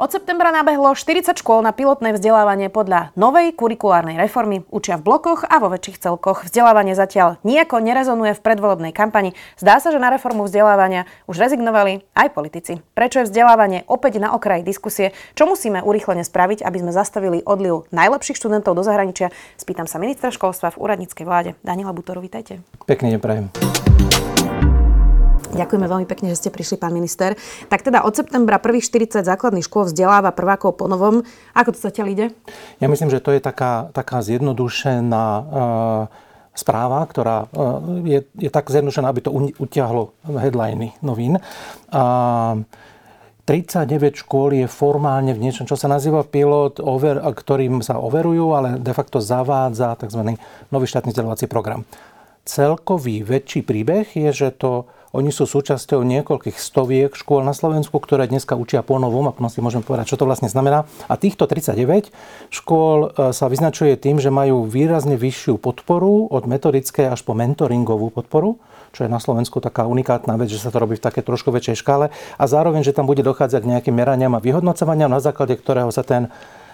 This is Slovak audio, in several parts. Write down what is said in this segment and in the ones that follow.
Od septembra nabehlo 40 škôl na pilotné vzdelávanie podľa novej kurikulárnej reformy. Učia v blokoch a vo väčších celkoch. Vzdelávanie zatiaľ nejako nerezonuje v predvolebnej kampani. Zdá sa, že na reformu vzdelávania už rezignovali aj politici. Prečo je vzdelávanie opäť na okraji diskusie? Čo musíme urýchlene spraviť, aby sme zastavili odliv najlepších študentov do zahraničia? Spýtam sa ministra školstva v úradníckej vláde. Daniela Butoru, vítajte. Pekne neprajem. Ďakujeme veľmi pekne, že ste prišli, pán minister. Tak teda od septembra prvých 40 základných škôl vzdeláva prvákov po novom. Ako to zatiaľ ide? Ja myslím, že to je taká, taká zjednodušená uh, správa, ktorá uh, je, je tak zjednodušená, aby to utiahlo headliny novín. Uh, 39 škôl je formálne v niečom, čo sa nazýva pilot, over, ktorým sa overujú, ale de facto zavádza tzv. nový štátny vzdelávací program. Celkový väčší príbeh je, že to oni sú súčasťou niekoľkých stoviek škôl na Slovensku, ktoré dneska učia po novom, ako si môžeme povedať, čo to vlastne znamená. A týchto 39 škôl e, sa vyznačuje tým, že majú výrazne vyššiu podporu od metodické až po mentoringovú podporu čo je na Slovensku taká unikátna vec, že sa to robí v také trošku väčšej škále a zároveň, že tam bude dochádzať k nejakým meraniam a vyhodnocovaniam, na základe ktorého sa ten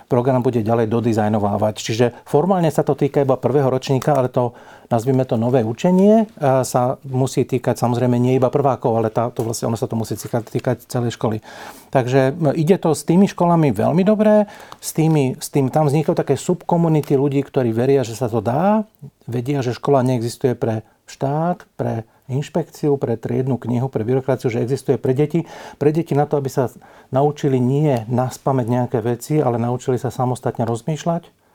program bude ďalej dodizajnovávať. Čiže formálne sa to týka iba prvého ročníka, ale to, nazvime to nové učenie, sa musí týkať samozrejme nie iba prvákov, ale tá, to vlastne, ono sa to musí týkať, týkať celej školy. Takže ide to s tými školami veľmi dobré, s tými, s tým, tam vzniklo také subkomunity ľudí, ktorí veria, že sa to dá, vedia, že škola neexistuje pre štát, pre inšpekciu, pre triednu knihu, pre byrokraciu, že existuje pre deti. Pre deti na to, aby sa naučili nie naspamäť nejaké veci, ale naučili sa samostatne rozmýšľať.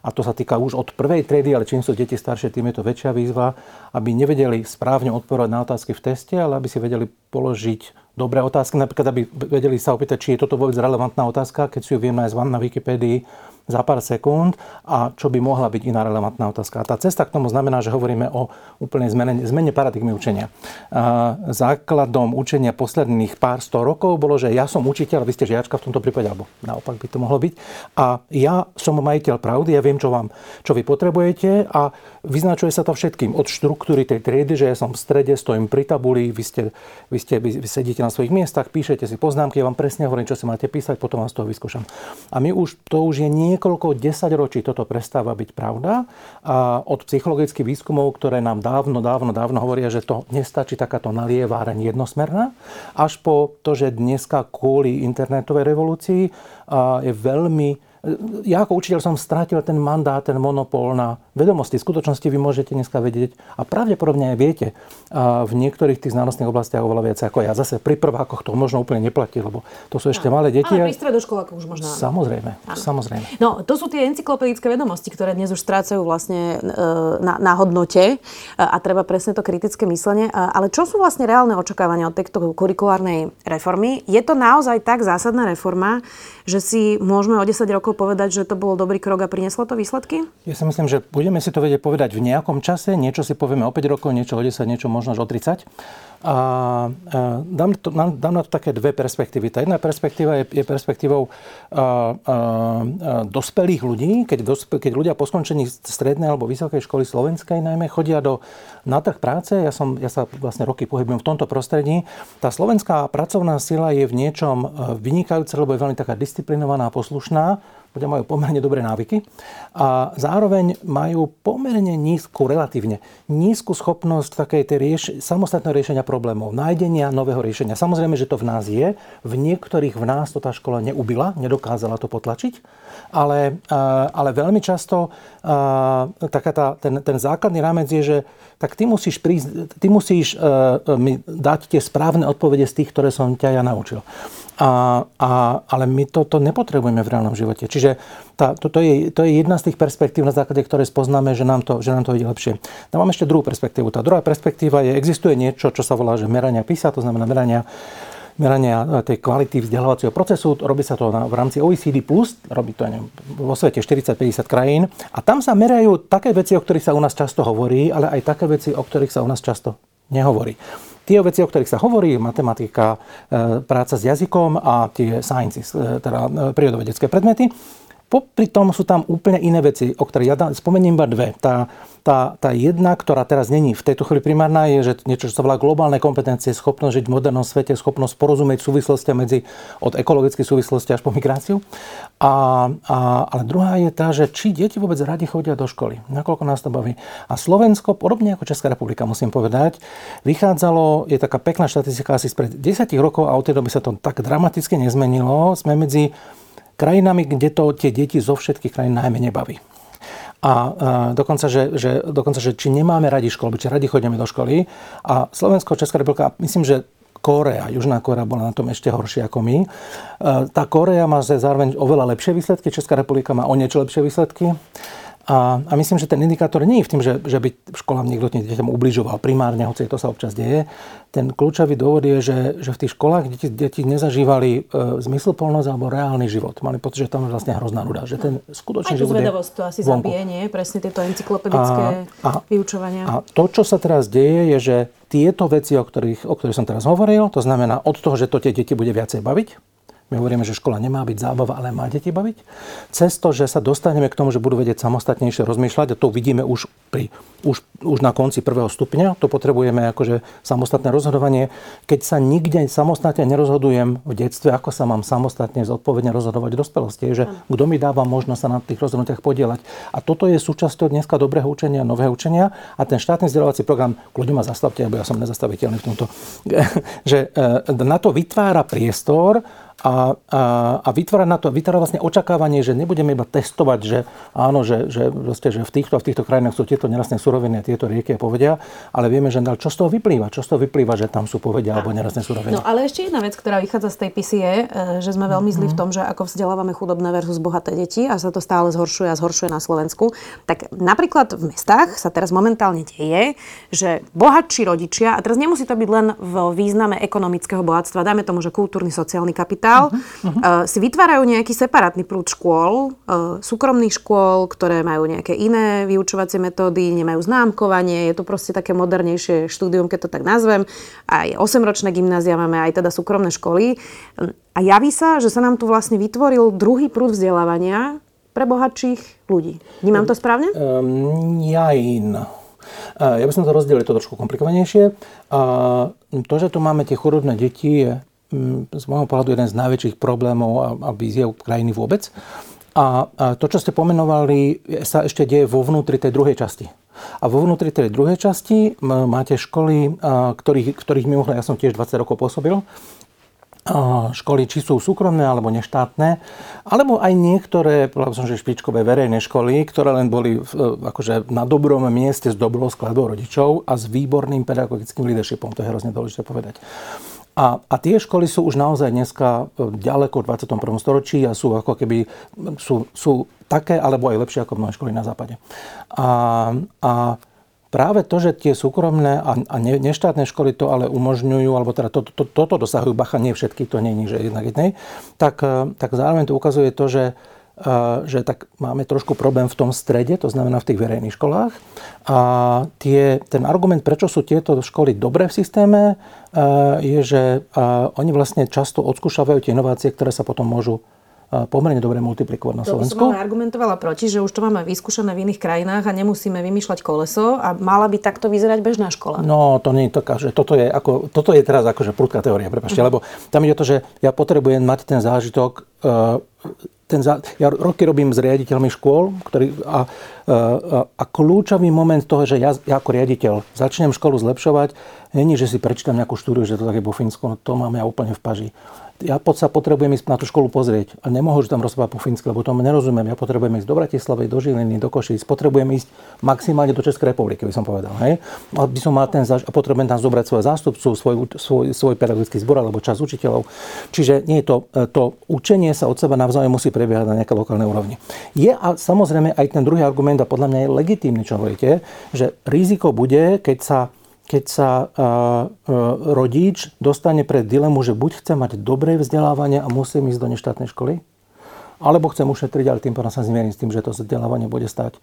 A to sa týka už od prvej triedy, ale čím sú deti staršie, tým je to väčšia výzva, aby nevedeli správne odporovať na otázky v teste, ale aby si vedeli položiť dobré otázky. Napríklad, aby vedeli sa opýtať, či je toto vôbec relevantná otázka, keď si ju viem nájsť na Wikipédii za pár sekúnd a čo by mohla byť iná relevantná otázka. A tá cesta k tomu znamená, že hovoríme o úplnej zmene, zmene paradigmy učenia. Základom učenia posledných pár sto rokov bolo, že ja som učiteľ, vy ste žiačka v tomto prípade, alebo naopak by to mohlo byť. A ja som majiteľ pravdy, ja viem, čo, vám, čo vy potrebujete a vyznačuje sa to všetkým. Od štruktúry tej triedy, že ja som v strede, stojím pri tabuli, vy, ste, vy, ste, vy, vy sedíte na svojich miestach, píšete si poznámky, ja vám presne hovorím, čo si máte písať, potom vás z toho vyskúšam. A my už, to už je nie niekoľko desaťročí toto prestáva byť pravda a od psychologických výskumov, ktoré nám dávno, dávno, dávno hovoria, že to nestačí takáto nalieváreň jednosmerná, až po to, že dneska kvôli internetovej revolúcii je veľmi ja ako učiteľ som strátil ten mandát, ten monopol na vedomosti. V skutočnosti vy môžete dneska vedieť a pravdepodobne aj viete a v niektorých tých znalostných oblastiach oveľa viac ako ja. Zase pri prvákoch to možno úplne neplatí, lebo to sú ešte no, malé deti. Ale pri stredoškolákoch už možno. Samozrejme, áno. samozrejme. No, to sú tie encyklopedické vedomosti, ktoré dnes už strácajú vlastne e, na, na hodnote a treba presne to kritické myslenie. Ale čo sú vlastne reálne očakávania od tejto kurikulárnej reformy? Je to naozaj tak zásadná reforma, že si môžeme o 10 rokov povedať, že to bol dobrý krok a prinieslo to výsledky? Ja si myslím, že budeme si to vedieť povedať v nejakom čase. Niečo si povieme o 5 rokov, niečo o 10, niečo možno o 30. A dám, to, dám na to také dve perspektívy. Tá jedna perspektíva je, je perspektívou a, a, a, dospelých ľudí, keď, dospe, keď ľudia po skončení strednej alebo vysokej školy slovenskej najmä chodia do, na trh práce. Ja, som, ja sa vlastne roky pohybujem v tomto prostredí. Tá slovenská pracovná sila je v niečom vynikajúca, lebo je veľmi taká disciplinovaná a poslušná ľudia majú pomerne dobré návyky a zároveň majú pomerne nízku, relatívne nízku schopnosť takej tej rieš- samostatného riešenia problémov, nájdenia nového riešenia. Samozrejme, že to v nás je. V niektorých v nás to tá škola neubila, nedokázala to potlačiť, ale, ale veľmi často taká tá, ten, ten základný rámec je, že tak ty musíš, prísť, ty musíš mi dať tie správne odpovede z tých, ktoré som ťa ja naučil. A, a, ale my toto to nepotrebujeme v reálnom živote. Čiže tá, to, to, je, to je jedna z tých perspektív, na základe ktoré spoznáme, že nám to, že nám to ide lepšie. Dávam ešte druhú perspektívu. Tá druhá perspektíva je, existuje niečo, čo sa volá, že merania PISA, to znamená merania merania tej kvality vzdelávacieho procesu. Robí sa to na, v rámci OECD+, robí to neviem, vo svete 40-50 krajín. A tam sa merajú také veci, o ktorých sa u nás často hovorí, ale aj také veci, o ktorých sa u nás často nehovorí. Tie veci, o ktorých sa hovorí, matematika, e, práca s jazykom a tie sciences, e, teda e, prírodovedecké predmety, popri tom sú tam úplne iné veci, o ktorých ja dám, spomeniem iba dve. Tá, tá, tá jedna, ktorá teraz není v tejto chvíli primárna, je, že niečo, čo sa volá globálne kompetencie, schopnosť žiť v modernom svete, schopnosť porozumieť súvislosti medzi od ekologických súvislostí až po migráciu. A, a, ale druhá je tá, že či deti vôbec radi chodia do školy, nakoľko nás to baví. A Slovensko, podobne ako Česká republika, musím povedať, vychádzalo, je taká pekná štatistika asi spred 10 rokov a od tej doby sa to tak dramaticky nezmenilo. Sme medzi krajinami, kde to tie deti zo všetkých krajín najmä nebaví. A, a dokonca, že, že, dokonca, že či nemáme radi školu, či radi chodíme do školy. A Slovensko, Česká republika, myslím, že Korea, Južná Korea bola na tom ešte horšie ako my. E, tá Korea má zároveň oveľa lepšie výsledky, Česká republika má o niečo lepšie výsledky. A, a myslím, že ten indikátor nie je v tým, že, že by školám niekto tým deťom ubližoval primárne, hoci to sa občas deje. Ten kľúčový dôvod je, že, že v tých školách deti, deti nezažívali e, zmysluplnosť alebo reálny život. Mali pocit, že tam je vlastne hrozná nuda. Že ten skutočný život zvedavosť to asi vonku. zabije, nie? Presne tieto encyklopedické a, a, vyučovania. A to, čo sa teraz deje, je, že tieto veci, o ktorých, o ktorých som teraz hovoril, to znamená od toho, že to tie deti bude viacej baviť, my hovoríme, že škola nemá byť zábava, ale má deti baviť. Cez to, že sa dostaneme k tomu, že budú vedieť samostatnejšie rozmýšľať, a to vidíme už, pri, už, už na konci prvého stupňa, to potrebujeme akože samostatné rozhodovanie. Keď sa nikde samostatne nerozhodujem v detstve, ako sa mám samostatne zodpovedne rozhodovať v dospelosti, že kto mi dáva možnosť sa na tých rozhodnutiach podielať. A toto je súčasťou dneska dobrého učenia, nového učenia a ten štátny vzdelávací program, kľudne ma zastavte, lebo ja som nezastaviteľný v tomto, že e, na to vytvára priestor, a, a, a vytvára na to, vytvára vlastne očakávanie, že nebudeme iba testovať, že áno, že, že, vlastne, že v týchto a v týchto krajinách sú tieto nerastné suroviny a tieto rieky a povedia, ale vieme, že čo z toho vyplýva? Čo z toho vyplýva, že tam sú povedia alebo nerastné suroviny? No ale ešte jedna vec, ktorá vychádza z tej je, e, že sme veľmi zlí v mhm. tom, že ako vzdelávame chudobné versus bohaté deti a sa to stále zhoršuje a zhoršuje na Slovensku. Tak napríklad v mestách sa teraz momentálne deje, že bohatší rodičia, a teraz nemusí to byť len v význame ekonomického bohatstva, dajme tomu, že kultúrny sociálny kapitál, kapitál, uh-huh. si vytvárajú nejaký separátny prúd škôl, uh, súkromných škôl, ktoré majú nejaké iné vyučovacie metódy, nemajú známkovanie, je to proste také modernejšie štúdium, keď to tak nazvem. Aj 8-ročné gymnázia máme, aj teda súkromné školy. A javí sa, že sa nám tu vlastne vytvoril druhý prúd vzdelávania pre bohatších ľudí. Vnímam to správne? Um, jajin. Ja by som to rozdelil, je to trošku komplikovanejšie. To, že tu máme tie chorobné deti, je z môjho pohľadu jeden z najväčších problémov a, víziev krajiny vôbec. A, to, čo ste pomenovali, sa ešte deje vo vnútri tej druhej časti. A vo vnútri tej druhej časti máte školy, ktorých, ktorých mimochodom ja som tiež 20 rokov pôsobil, školy, či sú súkromné alebo neštátne, alebo aj niektoré, povedal som, že špičkové verejné školy, ktoré len boli v, akože na dobrom mieste s dobrou skladbou rodičov a s výborným pedagogickým leadershipom. To je hrozne dôležité povedať. A, a tie školy sú už naozaj dneska e, ďaleko v 21. storočí a sú ako keby sú, sú také alebo aj lepšie ako mnohé školy na západe. A, a práve to, že tie súkromné a, a ne, neštátne školy to ale umožňujú, alebo teda to, to, toto dosahujú, bacha, nie všetky, to nie je, že jednak jednej, tak, e, tak zároveň to ukazuje to, že že tak máme trošku problém v tom strede, to znamená v tých verejných školách. A tie, ten argument, prečo sú tieto školy dobré v systéme, je, že oni vlastne často odskúšavajú tie inovácie, ktoré sa potom môžu pomerne dobre multiplikovať na Slovensku. To som argumentovala proti, že už to máme vyskúšané v iných krajinách a nemusíme vymýšľať koleso a mala by takto vyzerať bežná škola. No, to nie je to, že toto je, ako, toto je teraz akože prudká teória, prepašte, uh-huh. lebo tam ide o to, že ja potrebujem mať ten zážitok uh, ten, ja roky robím s riaditeľmi škôl ktorý, a, a, a kľúčový moment toho, že ja, ja ako riaditeľ začnem školu zlepšovať, není, že si prečítam nejakú štúdiu, že to také vo Fínsku, no to mám ja úplne v paži ja pod sa potrebujem ísť na tú školu pozrieť a nemohu tam rozprávať po fínsky, lebo tomu nerozumiem. Ja potrebujem ísť do Bratislavy, do Žiliny, do Košíc, potrebujem ísť maximálne do Českej republiky, by som povedal. Hej? A, by som mal ten zaž- a potrebujem tam zobrať svoj zástupcu, svoj, svoj, svoj pedagogický zbor alebo čas učiteľov. Čiže nie je to, to učenie sa od seba navzájom musí prebiehať na nejaké lokálnej úrovni. Je a samozrejme aj ten druhý argument, a podľa mňa je legitímny, čo hovoríte, že riziko bude, keď sa keď sa rodič dostane pred dilemu, že buď chce mať dobré vzdelávanie a musí ísť do neštátnej školy, alebo chcem ušetriť, ale tým pádom sa zmierim s tým, že to vzdelávanie bude stať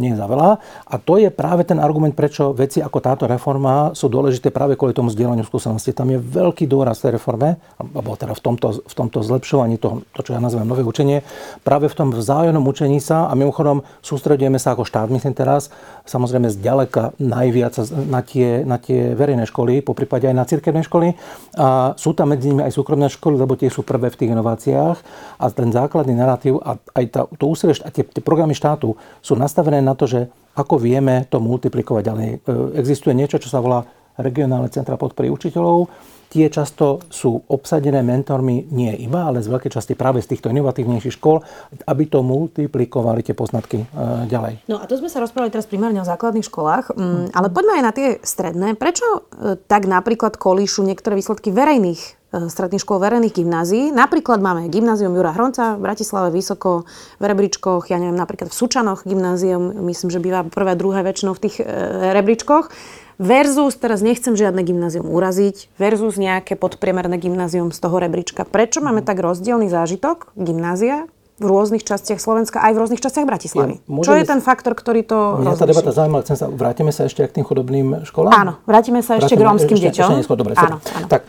nie za veľa. A to je práve ten argument, prečo veci ako táto reforma sú dôležité práve kvôli tomu zdieľaniu skúsenosti. Tam je veľký dôraz tej reforme, alebo teda v tomto, v tomto zlepšovaní toho, to, čo ja nazývam nové učenie, práve v tom vzájomnom učení sa a mimochodom sústredujeme sa ako štát, myslím teraz, samozrejme zďaleka najviac na tie, na tie verejné školy, po prípade aj na cirkevné školy. A sú tam medzi nimi aj súkromné školy, lebo tie sú prvé v tých inováciách a ten základný narratív a aj tá, to úsilie a tie, tie programy štátu sú nastavené nastavené na to, že ako vieme to multiplikovať ďalej. E, existuje niečo, čo sa volá regionálne centra podpory učiteľov. Tie často sú obsadené mentormi nie iba, ale z veľkej časti práve z týchto inovatívnejších škôl, aby to multiplikovali tie poznatky e, ďalej. No a to sme sa rozprávali teraz primárne o základných školách, mm, ale poďme aj na tie stredné. Prečo e, tak napríklad kolíšu niektoré výsledky verejných stredných škôl verejných gymnázií. Napríklad máme gymnázium Jura Hronca v Bratislave vysoko v rebríčkoch, ja neviem, napríklad v Sučanoch gymnázium, myslím, že býva prvé, druhé väčšinou v tých e, rebríčkoch. Versus, teraz nechcem žiadne gymnázium uraziť, versus nejaké podpriemerné gymnázium z toho rebríčka. Prečo máme tak rozdielný zážitok gymnázia v rôznych častiach Slovenska, aj v rôznych častiach Bratislavy. Ja, Čo je ten faktor, ktorý to Mňa tá debata zaujímavá. Chcem sa, vrátime sa ešte k tým chudobným školám? Áno, vrátime sa ešte vrátime, k rómskym ešte, deťom. Ešte neskôr, dobre. Áno, áno. Tak,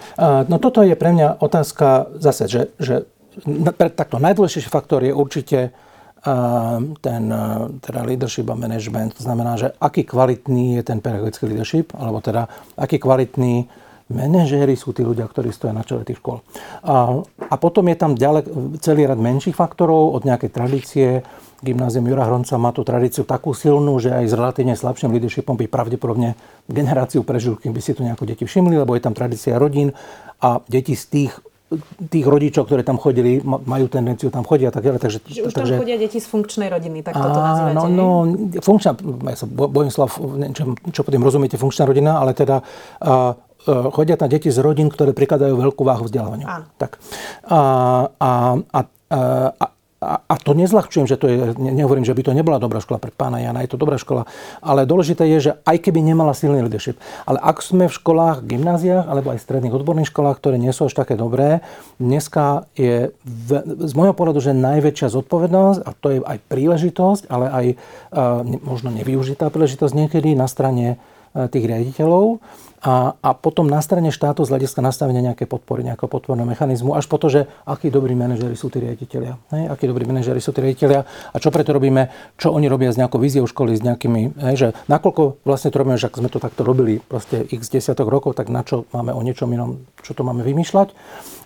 no toto je pre mňa otázka zase, že, že takto najdôležitejší faktor je určite ten teda leadership a management. To znamená, že aký kvalitný je ten pedagogický leadership, alebo teda aký kvalitný Manažéri sú tí ľudia, ktorí stoja na čele tých škôl. A, a potom je tam ďalej celý rad menších faktorov od nejakej tradície. Gymnázium Jura Hronca má tú tradíciu takú silnú, že aj s relatívne slabším leadershipom by pravdepodobne generáciu prežil, kým by si tu nejako deti všimli, lebo je tam tradícia rodín a deti z tých tých rodičov, ktorí tam chodili, majú tendenciu tam chodia a tak ďalej. Takže, Čiže už tam takže... chodia deti z funkčnej rodiny, tak to nazývate? No, no, funkčná, ja sa bojím slav, čo, čo potom rozumiete, funkčná rodina, ale teda uh, chodia tam deti z rodín, ktoré prikladajú veľkú váhu vzdelávaniu. Áno. Tak. A, a, a, a, a, to nezľahčujem, že to je, nehovorím, že by to nebola dobrá škola pre pána Jana, je to dobrá škola, ale dôležité je, že aj keby nemala silný leadership, ale ak sme v školách, gymnáziách alebo aj stredných odborných školách, ktoré nie sú až také dobré, dneska je v, z môjho pohľadu, že najväčšia zodpovednosť, a to je aj príležitosť, ale aj uh, možno nevyužitá príležitosť niekedy na strane uh, tých riaditeľov, a, a potom na strane štátu z hľadiska nastavenia nejaké podpory, nejakého podporného mechanizmu, až po to, že akí dobrí manažery sú tí riaditeľia. Hej, akí dobrí manažery sú tí riaditeľia a čo preto robíme, čo oni robia s nejakou víziou školy, s nejakými, hej, že nakoľko vlastne to robíme, že ak sme to takto robili proste x desiatok rokov, tak na čo máme o niečom inom, čo to máme vymýšľať.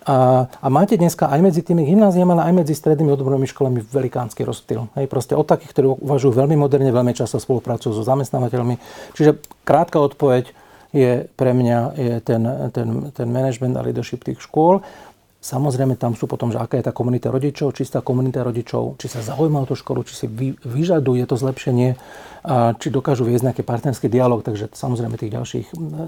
A, a máte dneska aj medzi tými gymnáziami, ale aj medzi strednými odbornými školami velikánsky rozptyl. Hej, proste od takých, ktorí uvažujú veľmi moderne, veľmi často spolupracujú so zamestnávateľmi. Čiže krátka odpoveď, je pre mňa je ten, ten, ten management a leadership tých škôl. Samozrejme, tam sú potom, že aká je tá komunita rodičov, či tá komunita rodičov, či sa zaujíma o tú školu, či si vy, vyžaduje to zlepšenie či dokážu viesť nejaký partnerský dialog, takže samozrejme tých ďalších,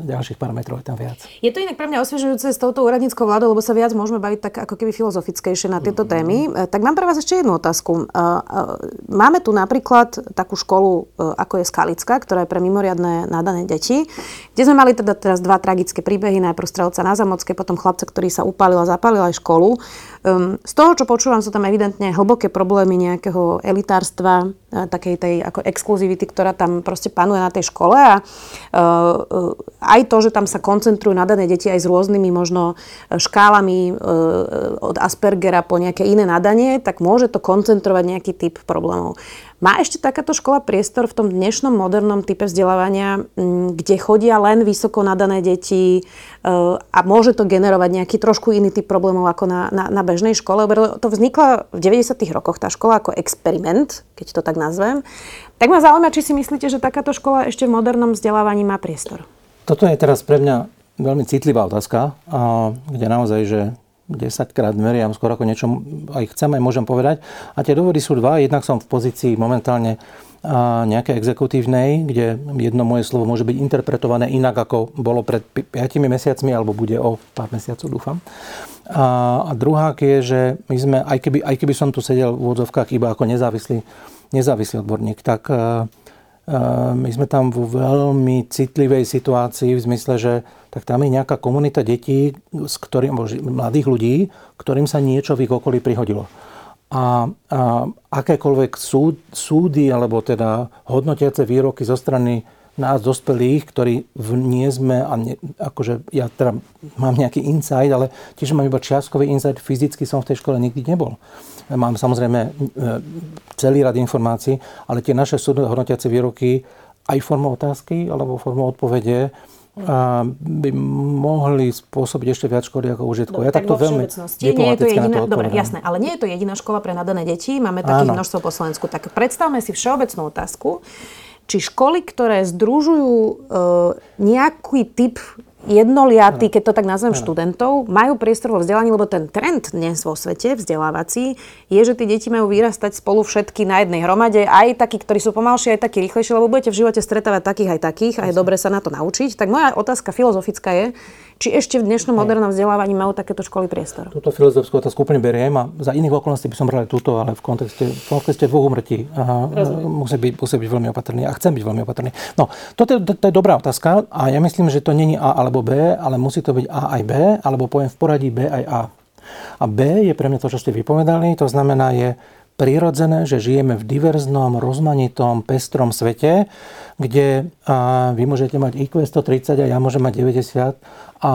ďalších parametrov je tam viac. Je to inak pre mňa osviežujúce s touto úradníckou vládou, lebo sa viac môžeme baviť tak ako keby filozofickejšie na tieto témy. Mm-hmm. Tak mám pre vás ešte jednu otázku. Máme tu napríklad takú školu, e, ako je Skalická, ktorá je pre mimoriadne nadané deti, kde sme mali teda teraz dva tragické príbehy, najprv strelca na Zamocké, potom chlapca, ktorý sa upálil a zapálil aj školu. Ehm, z toho, čo počúvam, sú tam evidentne hlboké problémy nejakého elitárstva, takej tej ako exkluzivity, ktorá tam proste panuje na tej škole a uh, aj to, že tam sa koncentrujú nadané deti aj s rôznymi možno škálami uh, od Aspergera po nejaké iné nadanie, tak môže to koncentrovať nejaký typ problémov. Má ešte takáto škola priestor v tom dnešnom modernom type vzdelávania, kde chodia len vysoko nadané deti a môže to generovať nejaký trošku iný typ problémov ako na, na, na bežnej škole? To vznikla v 90. rokoch, tá škola ako experiment, keď to tak nazvem. Tak ma zaujíma, či si myslíte, že takáto škola ešte v modernom vzdelávaní má priestor? Toto je teraz pre mňa veľmi citlivá otázka, kde naozaj, že 10 krát meriam, skoro ako niečo aj chcem, aj môžem povedať. A tie dôvody sú dva. Jednak som v pozícii momentálne nejaké exekutívnej, kde jedno moje slovo môže byť interpretované inak, ako bolo pred 5 mesiacmi, alebo bude o pár mesiacov, dúfam. A, a druhá je, že my sme, aj keby, aj keby som tu sedel v úvodzovkách iba ako nezávislý, nezávislý odborník, tak uh, my sme tam vo veľmi citlivej situácii v zmysle, že tak tam je nejaká komunita detí, s ktorým, mladých ľudí, ktorým sa niečo v ich okolí prihodilo. a, a akékoľvek súd, súdy alebo teda hodnotiace výroky zo strany nás, dospelých, ktorí v nie sme, a ne, akože ja teda mám nejaký insight, ale tiež mám iba čiastkový insight, fyzicky som v tej škole nikdy nebol. Mám samozrejme e, celý rad informácií, ale tie naše súdne hodnotiace výroky aj formou otázky alebo formou odpovede by mohli spôsobiť ešte viac škody ako užitkov. ja takto veľmi nie je to Dobre, jasné, ale nie je to jediná škola pre nadané deti. Máme takých Áno. množstvo po Slovensku. Tak predstavme si všeobecnú otázku. Či školy, ktoré združujú e, nejaký typ jednoliatí, keď to tak nazvem, študentov, majú priestor vo vzdelaní, lebo ten trend dnes vo svete vzdelávací je, že tie deti majú vyrastať spolu všetky na jednej hromade, aj takí, ktorí sú pomalšie, aj takí rýchlejšie, lebo budete v živote stretávať takých aj takých a je dobre sa na to naučiť. Tak moja otázka filozofická je, či ešte v dnešnom modernom vzdelávaní majú takéto školy priestor? Túto filozofickú otázku úplne beriem a za iných okolností by som bral aj túto, ale v kontexte, v kontexte dvoch umrtí musí byť, musí byť veľmi opatrný a chcem byť veľmi opatrný. No, toto je, to, to je dobrá otázka a ja myslím, že to není A alebo B, ale musí to byť A aj B, alebo poviem v poradí B aj A. A B je pre mňa to, čo ste vypovedali, to znamená je prirodzené, že žijeme v diverznom, rozmanitom, pestrom svete, kde vy môžete mať IQ 130 a ja môžem mať 90 a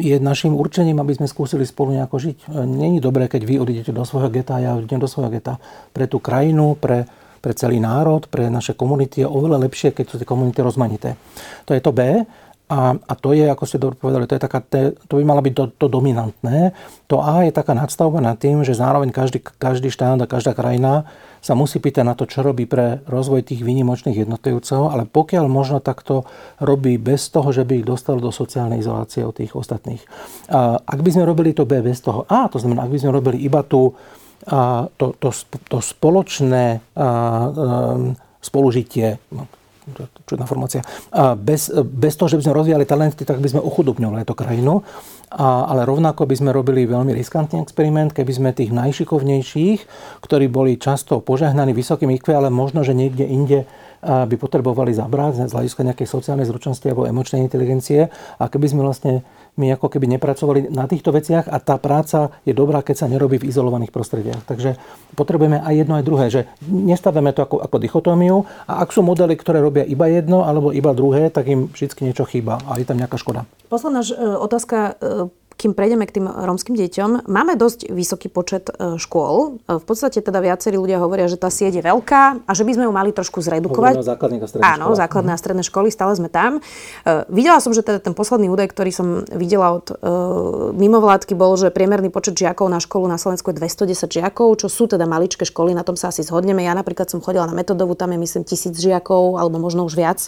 je našim určením, aby sme skúsili spolu nejako žiť. Není dobré, keď vy odídete do svojho geta a ja odídem do svojho geta. Pre tú krajinu, pre, pre celý národ, pre naše komunity je oveľa lepšie, keď sú tie komunity rozmanité. To je to B. A, a to je, ako ste dobre povedali, to, je taká, to by malo byť to, to dominantné. To A je taká nadstavba nad tým, že zároveň každý, každý štát a každá krajina sa musí pýtať na to, čo robí pre rozvoj tých výnimočných jednotlivcov, ale pokiaľ možno takto robí bez toho, že by ich dostal do sociálnej izolácie od tých ostatných. A ak by sme robili to B bez toho A, to znamená, ak by sme robili iba tú, a, to, to, to spoločné a, a, spolužitie, no, čudná formácia. Bez, bez toho, že by sme rozvíjali talenty, tak by sme ochudobňovali tú krajinu. A, ale rovnako by sme robili veľmi riskantný experiment, keby sme tých najšikovnejších, ktorí boli často požehnaní vysokým IQ, ale možno, že niekde inde by potrebovali zabrať z hľadiska nejakej sociálnej zručnosti alebo emočnej inteligencie. A keby sme vlastne my ako keby nepracovali na týchto veciach a tá práca je dobrá, keď sa nerobí v izolovaných prostrediach. Takže potrebujeme aj jedno, aj druhé, že nestavíme to ako, ako dichotómiu a ak sú modely, ktoré robia iba jedno alebo iba druhé, tak im vždy niečo chýba a je tam nejaká škoda. Posledná e, otázka e, kým prejdeme k tým rómskym deťom, máme dosť vysoký počet e, škôl. E, v podstate teda viacerí ľudia hovoria, že tá sieť je veľká a že by sme ju mali trošku zredukovať. Základné a Áno, základné a mhm. stredné školy, stále sme tam. Uh, videla som, že teda ten posledný údaj, ktorý som videla od mimovládky, bol, že priemerný počet žiakov na školu na Slovensku je 210 žiakov, čo sú teda maličké školy, na tom sa asi zhodneme. Ja napríklad som chodila na metodovú, tam je myslím tisíc žiakov, alebo možno už viac.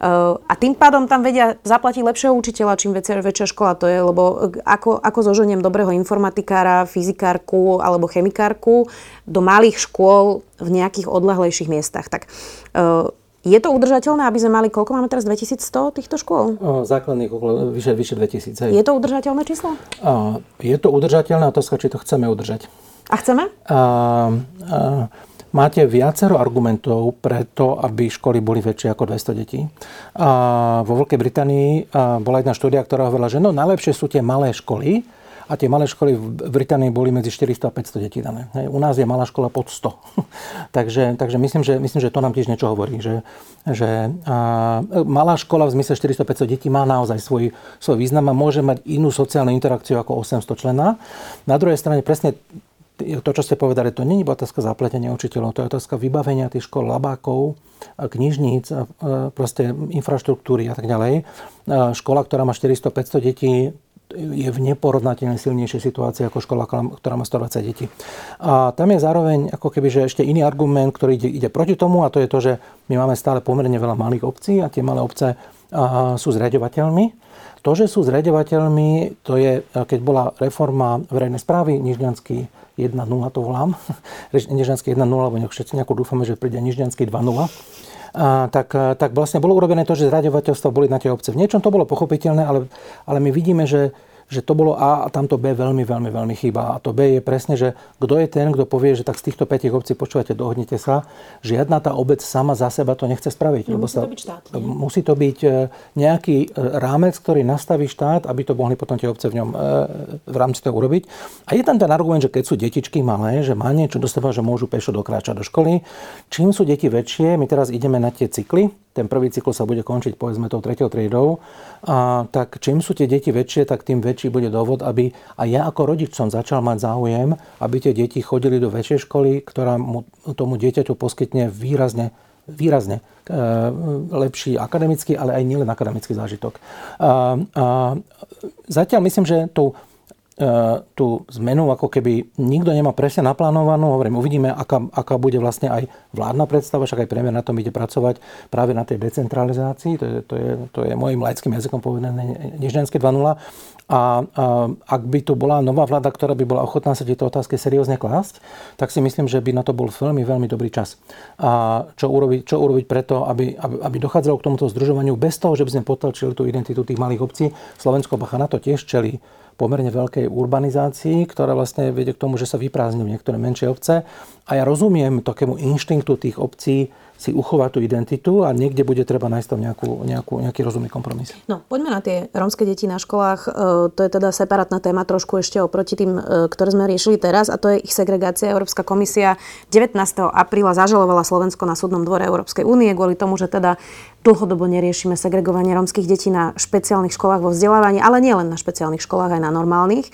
A tým pádom tam vedia zaplatiť lepšieho učiteľa, čím väčšia, väčšia škola to je, lebo ako, ako zoženiem dobrého informatikára, fyzikárku alebo chemikárku do malých škôl v nejakých odlahlejších miestach. Tak uh, je to udržateľné, aby sme mali, koľko máme teraz, 2100 týchto škôl? Základných okolo vyše, vyše 2000. Hej. Je to udržateľné číslo? Je to udržateľné, otázka, či to chceme udržať. A chceme? A, a, máte viacero argumentov pre to, aby školy boli väčšie ako 200 detí. A vo Veľkej Británii bola jedna štúdia, ktorá hovorila, že no najlepšie sú tie malé školy, a tie malé školy v Británii boli medzi 400 a 500 detí dané. U nás je malá škola pod 100. takže, takže myslím, že, myslím, že to nám tiež niečo hovorí. Že, že a, malá škola v zmysle 400-500 detí má naozaj svoj, svoj význam a môže mať inú sociálnu interakciu ako 800 člena. Na druhej strane presne to, čo ste povedali, to nie je otázka zapletenia učiteľov, to je otázka vybavenia tých škol, labákov, knižníc, proste infraštruktúry a tak ďalej. Škola, ktorá má 400-500 detí, je v neporovnateľne silnejšej situácii ako škola, ktorá má 120 detí. A tam je zároveň ako keby, že ešte iný argument, ktorý ide, ide proti tomu a to je to, že my máme stále pomerne veľa malých obcí a tie malé obce sú zriadovateľmi to, že sú zriadovateľmi, to je, keď bola reforma verejnej správy, Nižňanský 1.0 to volám, Nižňanský 1.0, lebo všetci nejako dúfame, že príde Nižňanský 2.0, a, tak, tak vlastne bolo urobené to, že zriadovateľstva boli na tie obce. V niečom to bolo pochopiteľné, ale, ale my vidíme, že že to bolo A a tamto B veľmi, veľmi, veľmi chýba. A to B je presne, že kto je ten, kto povie, že tak z týchto 5 obcí počúvate, dohodnite sa. Žiadna tá obec sama za seba to nechce spraviť. No, musí sa, to byť štát. Nie? Musí to byť e, nejaký e, rámec, ktorý nastaví štát, aby to mohli potom tie obce v ňom e, v rámci toho urobiť. A je tam ten argument, že keď sú detičky malé, že má niečo dostáva, že môžu pešo dokráčať do školy. Čím sú deti väčšie, my teraz ideme na tie cykly, ten prvý cyklus sa bude končiť povedzme tou tretiou triedou, a tak čím sú tie deti väčšie, tak tým väčší bude dôvod, aby aj ja ako rodič som začal mať záujem, aby tie deti chodili do väčšej školy, ktorá mu, tomu dieťaťu poskytne výrazne výrazne e, lepší akademický, ale aj nielen akademický zážitok. A, a zatiaľ myslím, že tou E, tú zmenu ako keby nikto nemá presne naplánovanú. Hovorím, uvidíme, aká, aká bude vlastne aj vládna predstava, však aj premiér na tom ide pracovať práve na tej decentralizácii. To je, to je, to je môjim laickým jazykom povedané Niždenské 2.0. A, ak by tu bola nová vláda, ktorá by bola ochotná sa tieto otázky seriózne klásť, tak si myslím, že by na to bol veľmi, veľmi dobrý čas. A čo urobiť, čo urobiť preto, aby, aby, aby dochádzalo k tomuto združovaniu bez toho, že by sme potlačili tú identitu tých malých obcí. Slovensko bacha na to tiež čeli pomerne veľkej urbanizácii, ktorá vlastne vedie k tomu, že sa vyprázdňujú niektoré menšie obce. A ja rozumiem takému inštinktu tých obcí si uchovať tú identitu a niekde bude treba nájsť tam nejakú, nejakú, nejaký rozumný kompromis. No, poďme na tie rómske deti na školách. E, to je teda separátna téma trošku ešte oproti tým, e, ktoré sme riešili teraz a to je ich segregácia. Európska komisia 19. apríla zažalovala Slovensko na súdnom dvore Európskej únie kvôli tomu, že teda dlhodobo neriešime segregovanie rómskych detí na špeciálnych školách vo vzdelávaní, ale nielen na špeciálnych školách, aj na normálnych.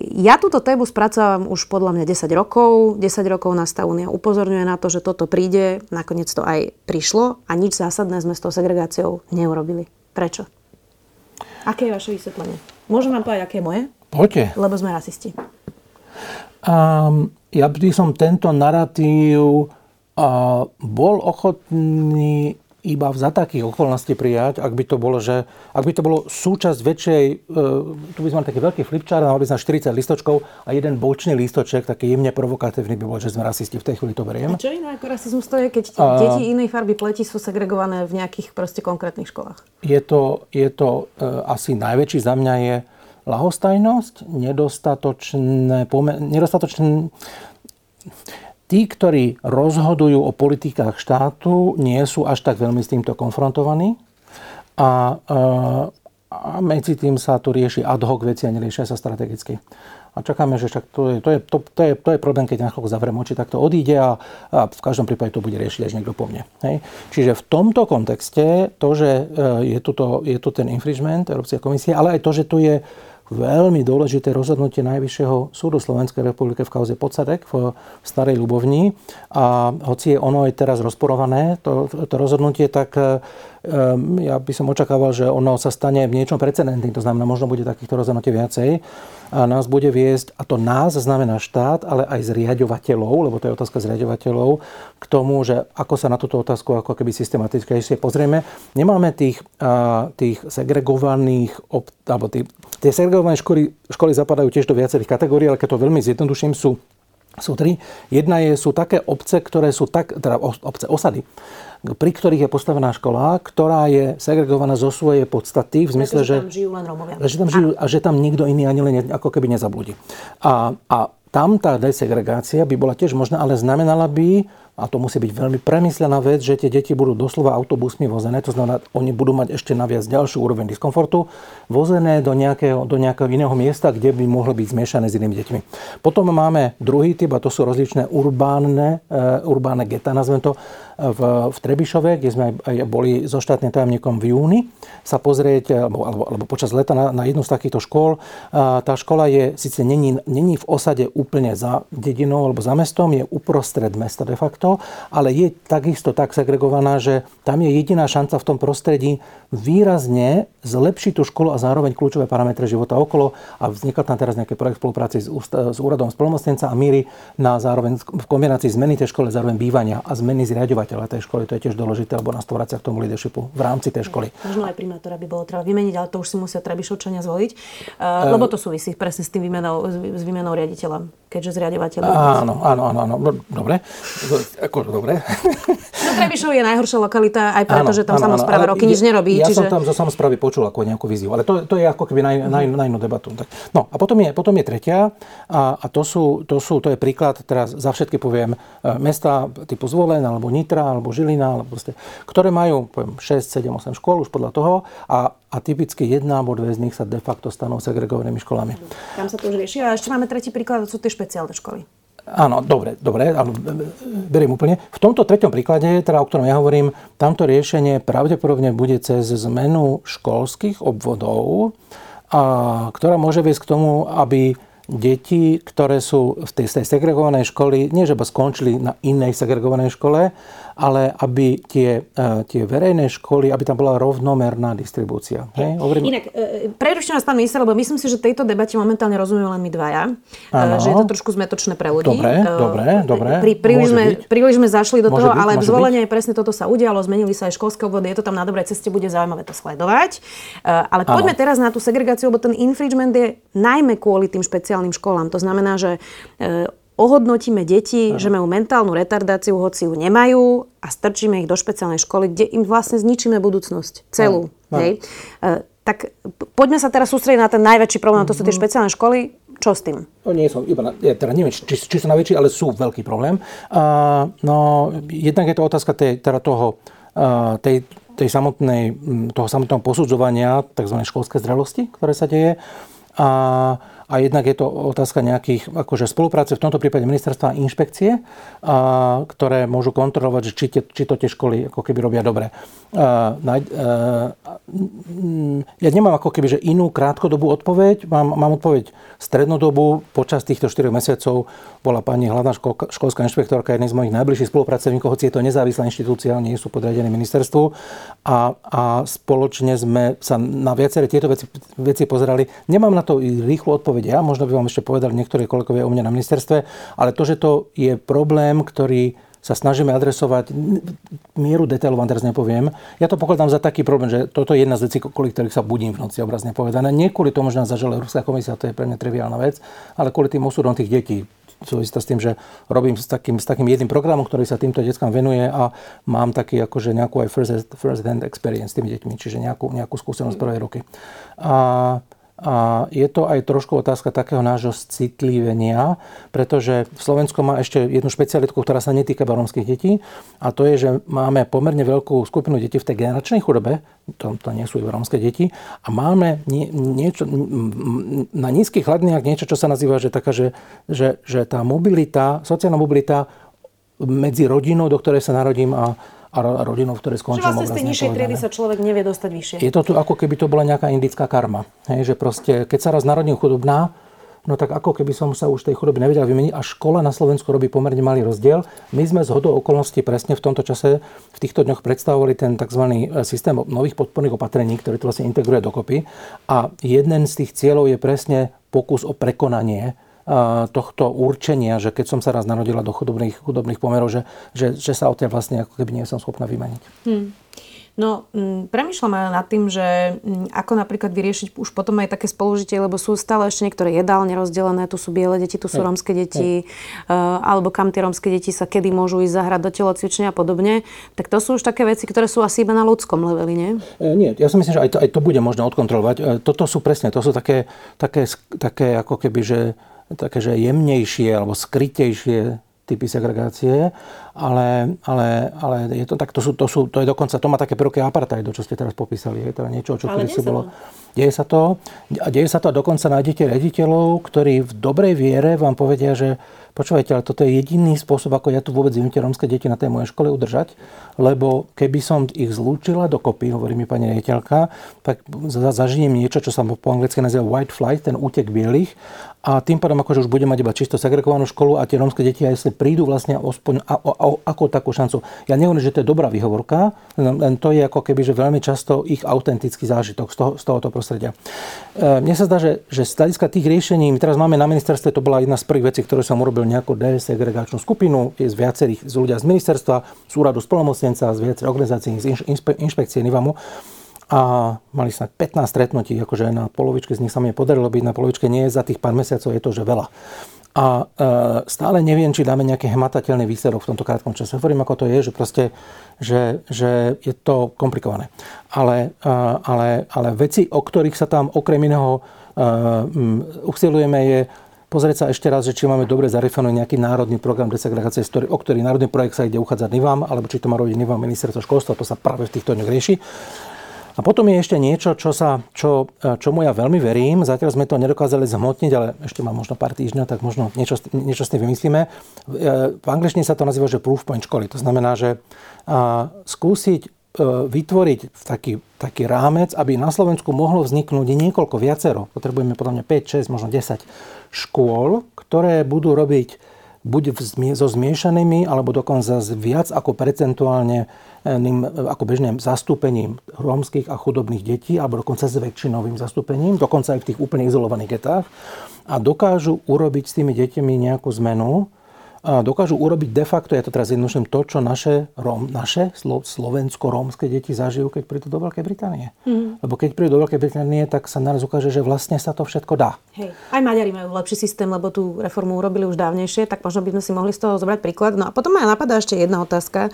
Ja túto tému spracovávam už podľa mňa 10 rokov. 10 rokov nás tá únia upozorňuje na to, že toto príde. Nakoniec to aj prišlo a nič zásadné sme s tou segregáciou neurobili. Prečo? Aké je vaše vysvetlenie? Môžem vám povedať, aké je moje? Poďte. Lebo sme rasisti. Um, ja by som tento narratív uh, bol ochotný iba za takých okolností prijať, ak by to bolo, že, ak by to bolo súčasť väčšej, e, tu by sme mali taký veľký flipchart, mal by sme 40 listočkov a jeden bočný listoček, taký jemne provokatívny by bol, že sme rasisti, v tej chvíli to beriem. A čo iné ako rasizmus to je, keď a... deti inej farby pleti sú segregované v nejakých proste konkrétnych školách? Je to, je to e, asi najväčší za mňa je lahostajnosť, nedostatočné, nedostatočné tí, ktorí rozhodujú o politikách štátu, nie sú až tak veľmi s týmto konfrontovaní. A, a medzi tým sa tu rieši ad hoc veci a neriešia sa strategicky. A čakáme, že však to je, to je, to, to je, to je problém, keď na chvíľku zavriem oči, tak to odíde a, a v každom prípade to bude riešiť až niekto po mne. Hej. Čiže v tomto kontexte to, že e, je, tuto, je tu ten infringement Európskej komisie, ale aj to, že tu je veľmi dôležité rozhodnutie Najvyššieho súdu Slovenskej republiky v kauze Podsadek v Starej Ľubovni. A hoci je ono aj teraz rozporované, to, to rozhodnutie, tak ja by som očakával, že ono sa stane v niečom precedentným. To znamená, možno bude takýchto rozhodnutí viacej. A nás bude viesť, a to nás znamená štát, ale aj zriadovateľov, lebo to je otázka zriadovateľov, k tomu, že ako sa na túto otázku ako keby systematickejšie pozrieme. Nemáme tých, tých segregovaných, alebo tých, tie segregované školy, školy zapadajú tiež do viacerých kategórií, ale keď to veľmi zjednoduším, sú, sú tri. Jedna je, sú také obce, ktoré sú tak, teda obce, osady, pri ktorých je postavená škola, ktorá je segregovaná zo svojej podstaty, v zmysle, že, že tam žijú len Romovia. Že tam žijú a že tam nikto iný ani len ako keby nezablúdi. A, a tam tá desegregácia by bola tiež možná, ale znamenala by a to musí byť veľmi premyslená vec, že tie deti budú doslova autobusmi vozené, to znamená, oni budú mať ešte naviac ďalšiu úroveň diskomfortu, vozené do nejakého, do nejakého iného miesta, kde by mohli byť zmiešané s inými deťmi. Potom máme druhý typ, a to sú rozličné urbánne, uh, urbánne geta, nazvem to, v, v Trebišove, kde sme aj boli so štátnym tajomníkom v júni, sa pozrieť, alebo, alebo, alebo počas leta na, na jednu z takýchto škôl. A tá škola je, síce není, není v osade úplne za dedinou alebo za mestom, je uprostred mesta de facto, ale je takisto tak segregovaná, že tam je jediná šanca v tom prostredí výrazne zlepšiť tú školu a zároveň kľúčové parametre života okolo a vznikol tam teraz nejaký projekt spolupráci s, s úradom spolomocnenca a míry na zároveň v kombinácii zmeny tej školy, zároveň bývania a zmeny zriadovateľa tej školy. To je tiež dôležité, lebo nás to vracia k tomu leadershipu v rámci tej školy. Možno aj primátora by bolo treba vymeniť, ale to už si musia Trebišovčania zvoliť, uh, lebo to súvisí presne s tým výmenou, s výmenou riaditeľa, keďže zriadovateľ. Áno, áno, áno, áno. Dobre. Ako, dobre. No Trebišov je najhoršia lokalita aj preto, áno, že tam áno, samozpráva roky nič nerobí. Ja čiže... som tam zo samozprávy počul ako nejakú víziu, ale to, to je ako keby na, na, na inú debatu. Tak. No a potom je, potom je tretia a, a to, sú, to, sú, to je príklad, teraz za všetky poviem, e, mesta typu Zvolen, alebo Nitra, alebo Žilina, alebo proste, ktoré majú poviem, 6, 7, 8 škôl už podľa toho a, a typicky jedna alebo dve z nich sa de facto stanú segregovanými školami. Tam sa to už rieši. A ešte máme tretí príklad, to sú tie špeciálne školy. Áno, dobre, dobre, ale beriem úplne. V tomto treťom príklade, teda o ktorom ja hovorím, tamto riešenie pravdepodobne bude cez zmenu školských obvodov, a, ktorá môže viesť k tomu, aby deti, ktoré sú v tej, tej segregovanej školy, nie že by skončili na inej segregovanej škole, ale aby tie, e, tie verejné školy, aby tam bola rovnomerná distribúcia. Hej? Hovorím... Inak, e, prerušujem vás, pán minister, lebo myslím si, že tejto debate momentálne rozumieme len my dvaja. Ano. Že je to trošku zmetočné pre ľudí. Dobre, e, dobre, dobre. Pri, príliš, sme, príliš sme zašli do môže toho, byť, ale v zvolení presne toto sa udialo, zmenili sa aj školské obvody, je to tam na dobrej ceste, bude zaujímavé to sledovať. Ale poďme ano. teraz na tú segregáciu, lebo ten infringement je najmä kvôli tým špeciálnym školám. To znamená, že ohodnotíme deti, že majú mentálnu retardáciu, hoci ju nemajú a strčíme ich do špeciálnej školy, kde im vlastne zničíme budúcnosť. Celú. No. Hej? E, tak poďme sa teraz sústrediť na ten najväčší problém, to sú tie mhm. špeciálne školy. Čo s tým? No nie som, iba, ja teda neviem, či, či sú najväčší, ale sú veľký problém. Uh, no, jednak je to otázka tej, teda toho, uh, tej, tej samotnej, toho samotného posudzovania tzv. školskej zrelosti, ktoré sa deje. A uh, a jednak je to otázka nejakých akože spolupráce, v tomto prípade ministerstva a inšpekcie, a, ktoré môžu kontrolovať, že či, te, či to tie školy ako keby robia dobre. A, a, ja nemám ako keby že inú krátkodobú odpoveď, mám, mám odpoveď strednodobú. Počas týchto 4 mesiacov bola pani hlavná školka, školská inšpektorka, jeden z mojich najbližších spolupracovníkov, hoci je to nezávislá inštitúcia, nie sú podriadení ministerstvu. A, a spoločne sme sa na viaceré tieto veci, veci pozerali. Nemám na to rýchlu odpoveď povedia. Možno by vám ešte povedali niektorí kolegovia u mňa na ministerstve, ale to, že to je problém, ktorý sa snažíme adresovať, mieru detailu vám teraz nepoviem. Ja to pokladám za taký problém, že toto je jedna z vecí, kvôli ktorých sa budím v noci, obrazne povedané. Nie kvôli tomu, že nás zažala Európska komisia, to je pre mňa triviálna vec, ale kvôli tým osudom tých detí. Súvisí s tým, že robím s takým, s takým jedným programom, ktorý sa týmto deckám venuje a mám taký akože nejakú aj first, first hand experience s tými deťmi, čiže nejakú, nejakú skúsenosť prvej roky. A a je to aj trošku otázka takého nášho citlivenia, pretože Slovensko má ešte jednu špecialitku, ktorá sa netýka rómskych detí a to je, že máme pomerne veľkú skupinu detí v tej generačnej chudobe, to, to nie sú iba rómske deti, a máme nie, niečo, na nízkych hladniach niečo, čo sa nazýva, že taká, že, že, že tá mobilita, sociálna mobilita medzi rodinou, do ktorej sa narodím a a rodinou, v ktorej skončil. Čiže vlastne z tej nižšej triedy sa človek nevie dostať vyššie. Je to tu ako keby to bola nejaká indická karma. Hej, že proste, keď sa raz narodím chudobná, no tak ako keby som sa už tej chudoby nevedel vymeniť a škola na Slovensku robí pomerne malý rozdiel. My sme z hodou okolností presne v tomto čase, v týchto dňoch predstavovali ten tzv. E, systém nových podporných opatrení, ktorý to vlastne integruje dokopy. A jeden z tých cieľov je presne pokus o prekonanie tohto určenia, že keď som sa raz narodila do chudobných, chudobných pomerov, že, že, že sa o tej vlastne ako keby nie som schopná vymaniť. Hmm. No, m, mm, premyšľam aj nad tým, že m, mm, ako napríklad vyriešiť už potom aj také spolužitie, lebo sú stále ešte niektoré jedálne rozdelené, tu sú biele deti, tu sú rómske deti, uh, alebo kam tie rómske deti sa kedy môžu ísť zahrať do telocvičenia a podobne. Tak to sú už také veci, ktoré sú asi iba na ľudskom leveli, nie? E, nie, ja si myslím, že aj to, aj to bude možno odkontrolovať. E, toto sú presne, to sú také, také, také ako keby, že také, že jemnejšie alebo skrytejšie typy segregácie, ale, ale, ale je to tak, to, sú, to, sú, to je dokonca, to má také prvky apartheidu, čo ste teraz popísali, je teda niečo, čo si bolo... Deje sa to. A deje sa to a dokonca nájdete rediteľov, ktorí v dobrej viere vám povedia, že počúvajte, ale toto je jediný spôsob, ako ja tu vôbec viem tie romské deti na tej mojej škole udržať, lebo keby som ich zlúčila dokopy, hovorí mi pani riaditeľka, tak zažijem niečo, čo sa po anglicky nazýva white flight, ten útek bielých a tým pádom akože už bude mať iba čisto segregovanú školu a tie rómske deti aj si prídu vlastne aspoň a, a, a, ako takú šancu. Ja nehovorím, že to je dobrá výhovorka, len to je ako keby, že veľmi často ich autentický zážitok z, toho, z tohoto prostredia. E, mne sa zdá, že, že z hľadiska tých riešení, my teraz máme na ministerstve, to bola jedna z prvých vecí, ktoré som urobil nejakú desegregačnú skupinu, je z viacerých z ľudia z ministerstva, z úradu spolomocnenca, z viacerých organizácií, z inšpe, inšpekcie NIVAMu a mali sme 15 stretnutí, akože na polovičke z nich sa mi podarilo byť, na polovičke nie, za tých pár mesiacov je to, že veľa. A e, stále neviem, či dáme nejaký hmatateľný výsledok v tomto krátkom čase. Hovorím, ako to je, že proste, že, že je to komplikované. Ale, e, ale, ale veci, o ktorých sa tam okrem iného e, usilujeme, je pozrieť sa ešte raz, že či máme dobre zarefanovaný nejaký národný program desegregácie, o ktorý národný projekt sa ide uchádzať NIVAM, alebo či to má robiť NIVAM ministerstvo školstva, to sa práve v týchto dňoch rieši. A potom je ešte niečo, čo sa, čo, čomu ja veľmi verím. Zatiaľ sme to nedokázali zhmotniť, ale ešte mám možno pár týždňov, tak možno niečo, niečo s tým vymyslíme. V angličtine sa to nazýva, že proof point školy. To znamená, že skúsiť e, vytvoriť taký, taký rámec, aby na Slovensku mohlo vzniknúť niekoľko viacero, potrebujeme podľa mňa 5, 6, možno 10 škôl, ktoré budú robiť buď so zmiešanými, alebo dokonca s viac ako percentuálne ako bežným zastúpením rómskych a chudobných detí, alebo dokonca s väčšinovým zastúpením, dokonca aj v tých úplne izolovaných getách a dokážu urobiť s tými deťmi nejakú zmenu, a dokážu urobiť de facto, ja to teraz jednoduším, to, čo naše, Róm, naše slo, slovensko-rómske deti zažijú, keď prídu do Veľkej Británie. Mm. Lebo keď prídu do Veľkej Británie, tak sa naraz ukáže, že vlastne sa to všetko dá. Hej. Aj Maďari majú lepší systém, lebo tú reformu urobili už dávnejšie, tak možno by sme si mohli z toho zobrať príklad. No a potom ma napadá ešte jedna otázka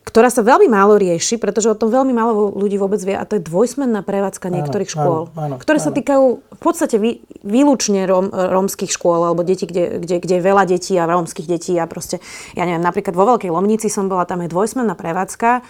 ktorá sa veľmi málo rieši, pretože o tom veľmi málo ľudí vôbec vie, a to je dvojsmenná prevádzka niektorých áno, škôl, áno, áno, ktoré áno. sa týkajú v podstate vý, výlučne rom, rómskych škôl, alebo detí, kde, kde, kde je veľa detí a rómskych detí a proste, ja neviem, napríklad vo Veľkej Lomnici som bola, tam je dvojsmenná prevádzka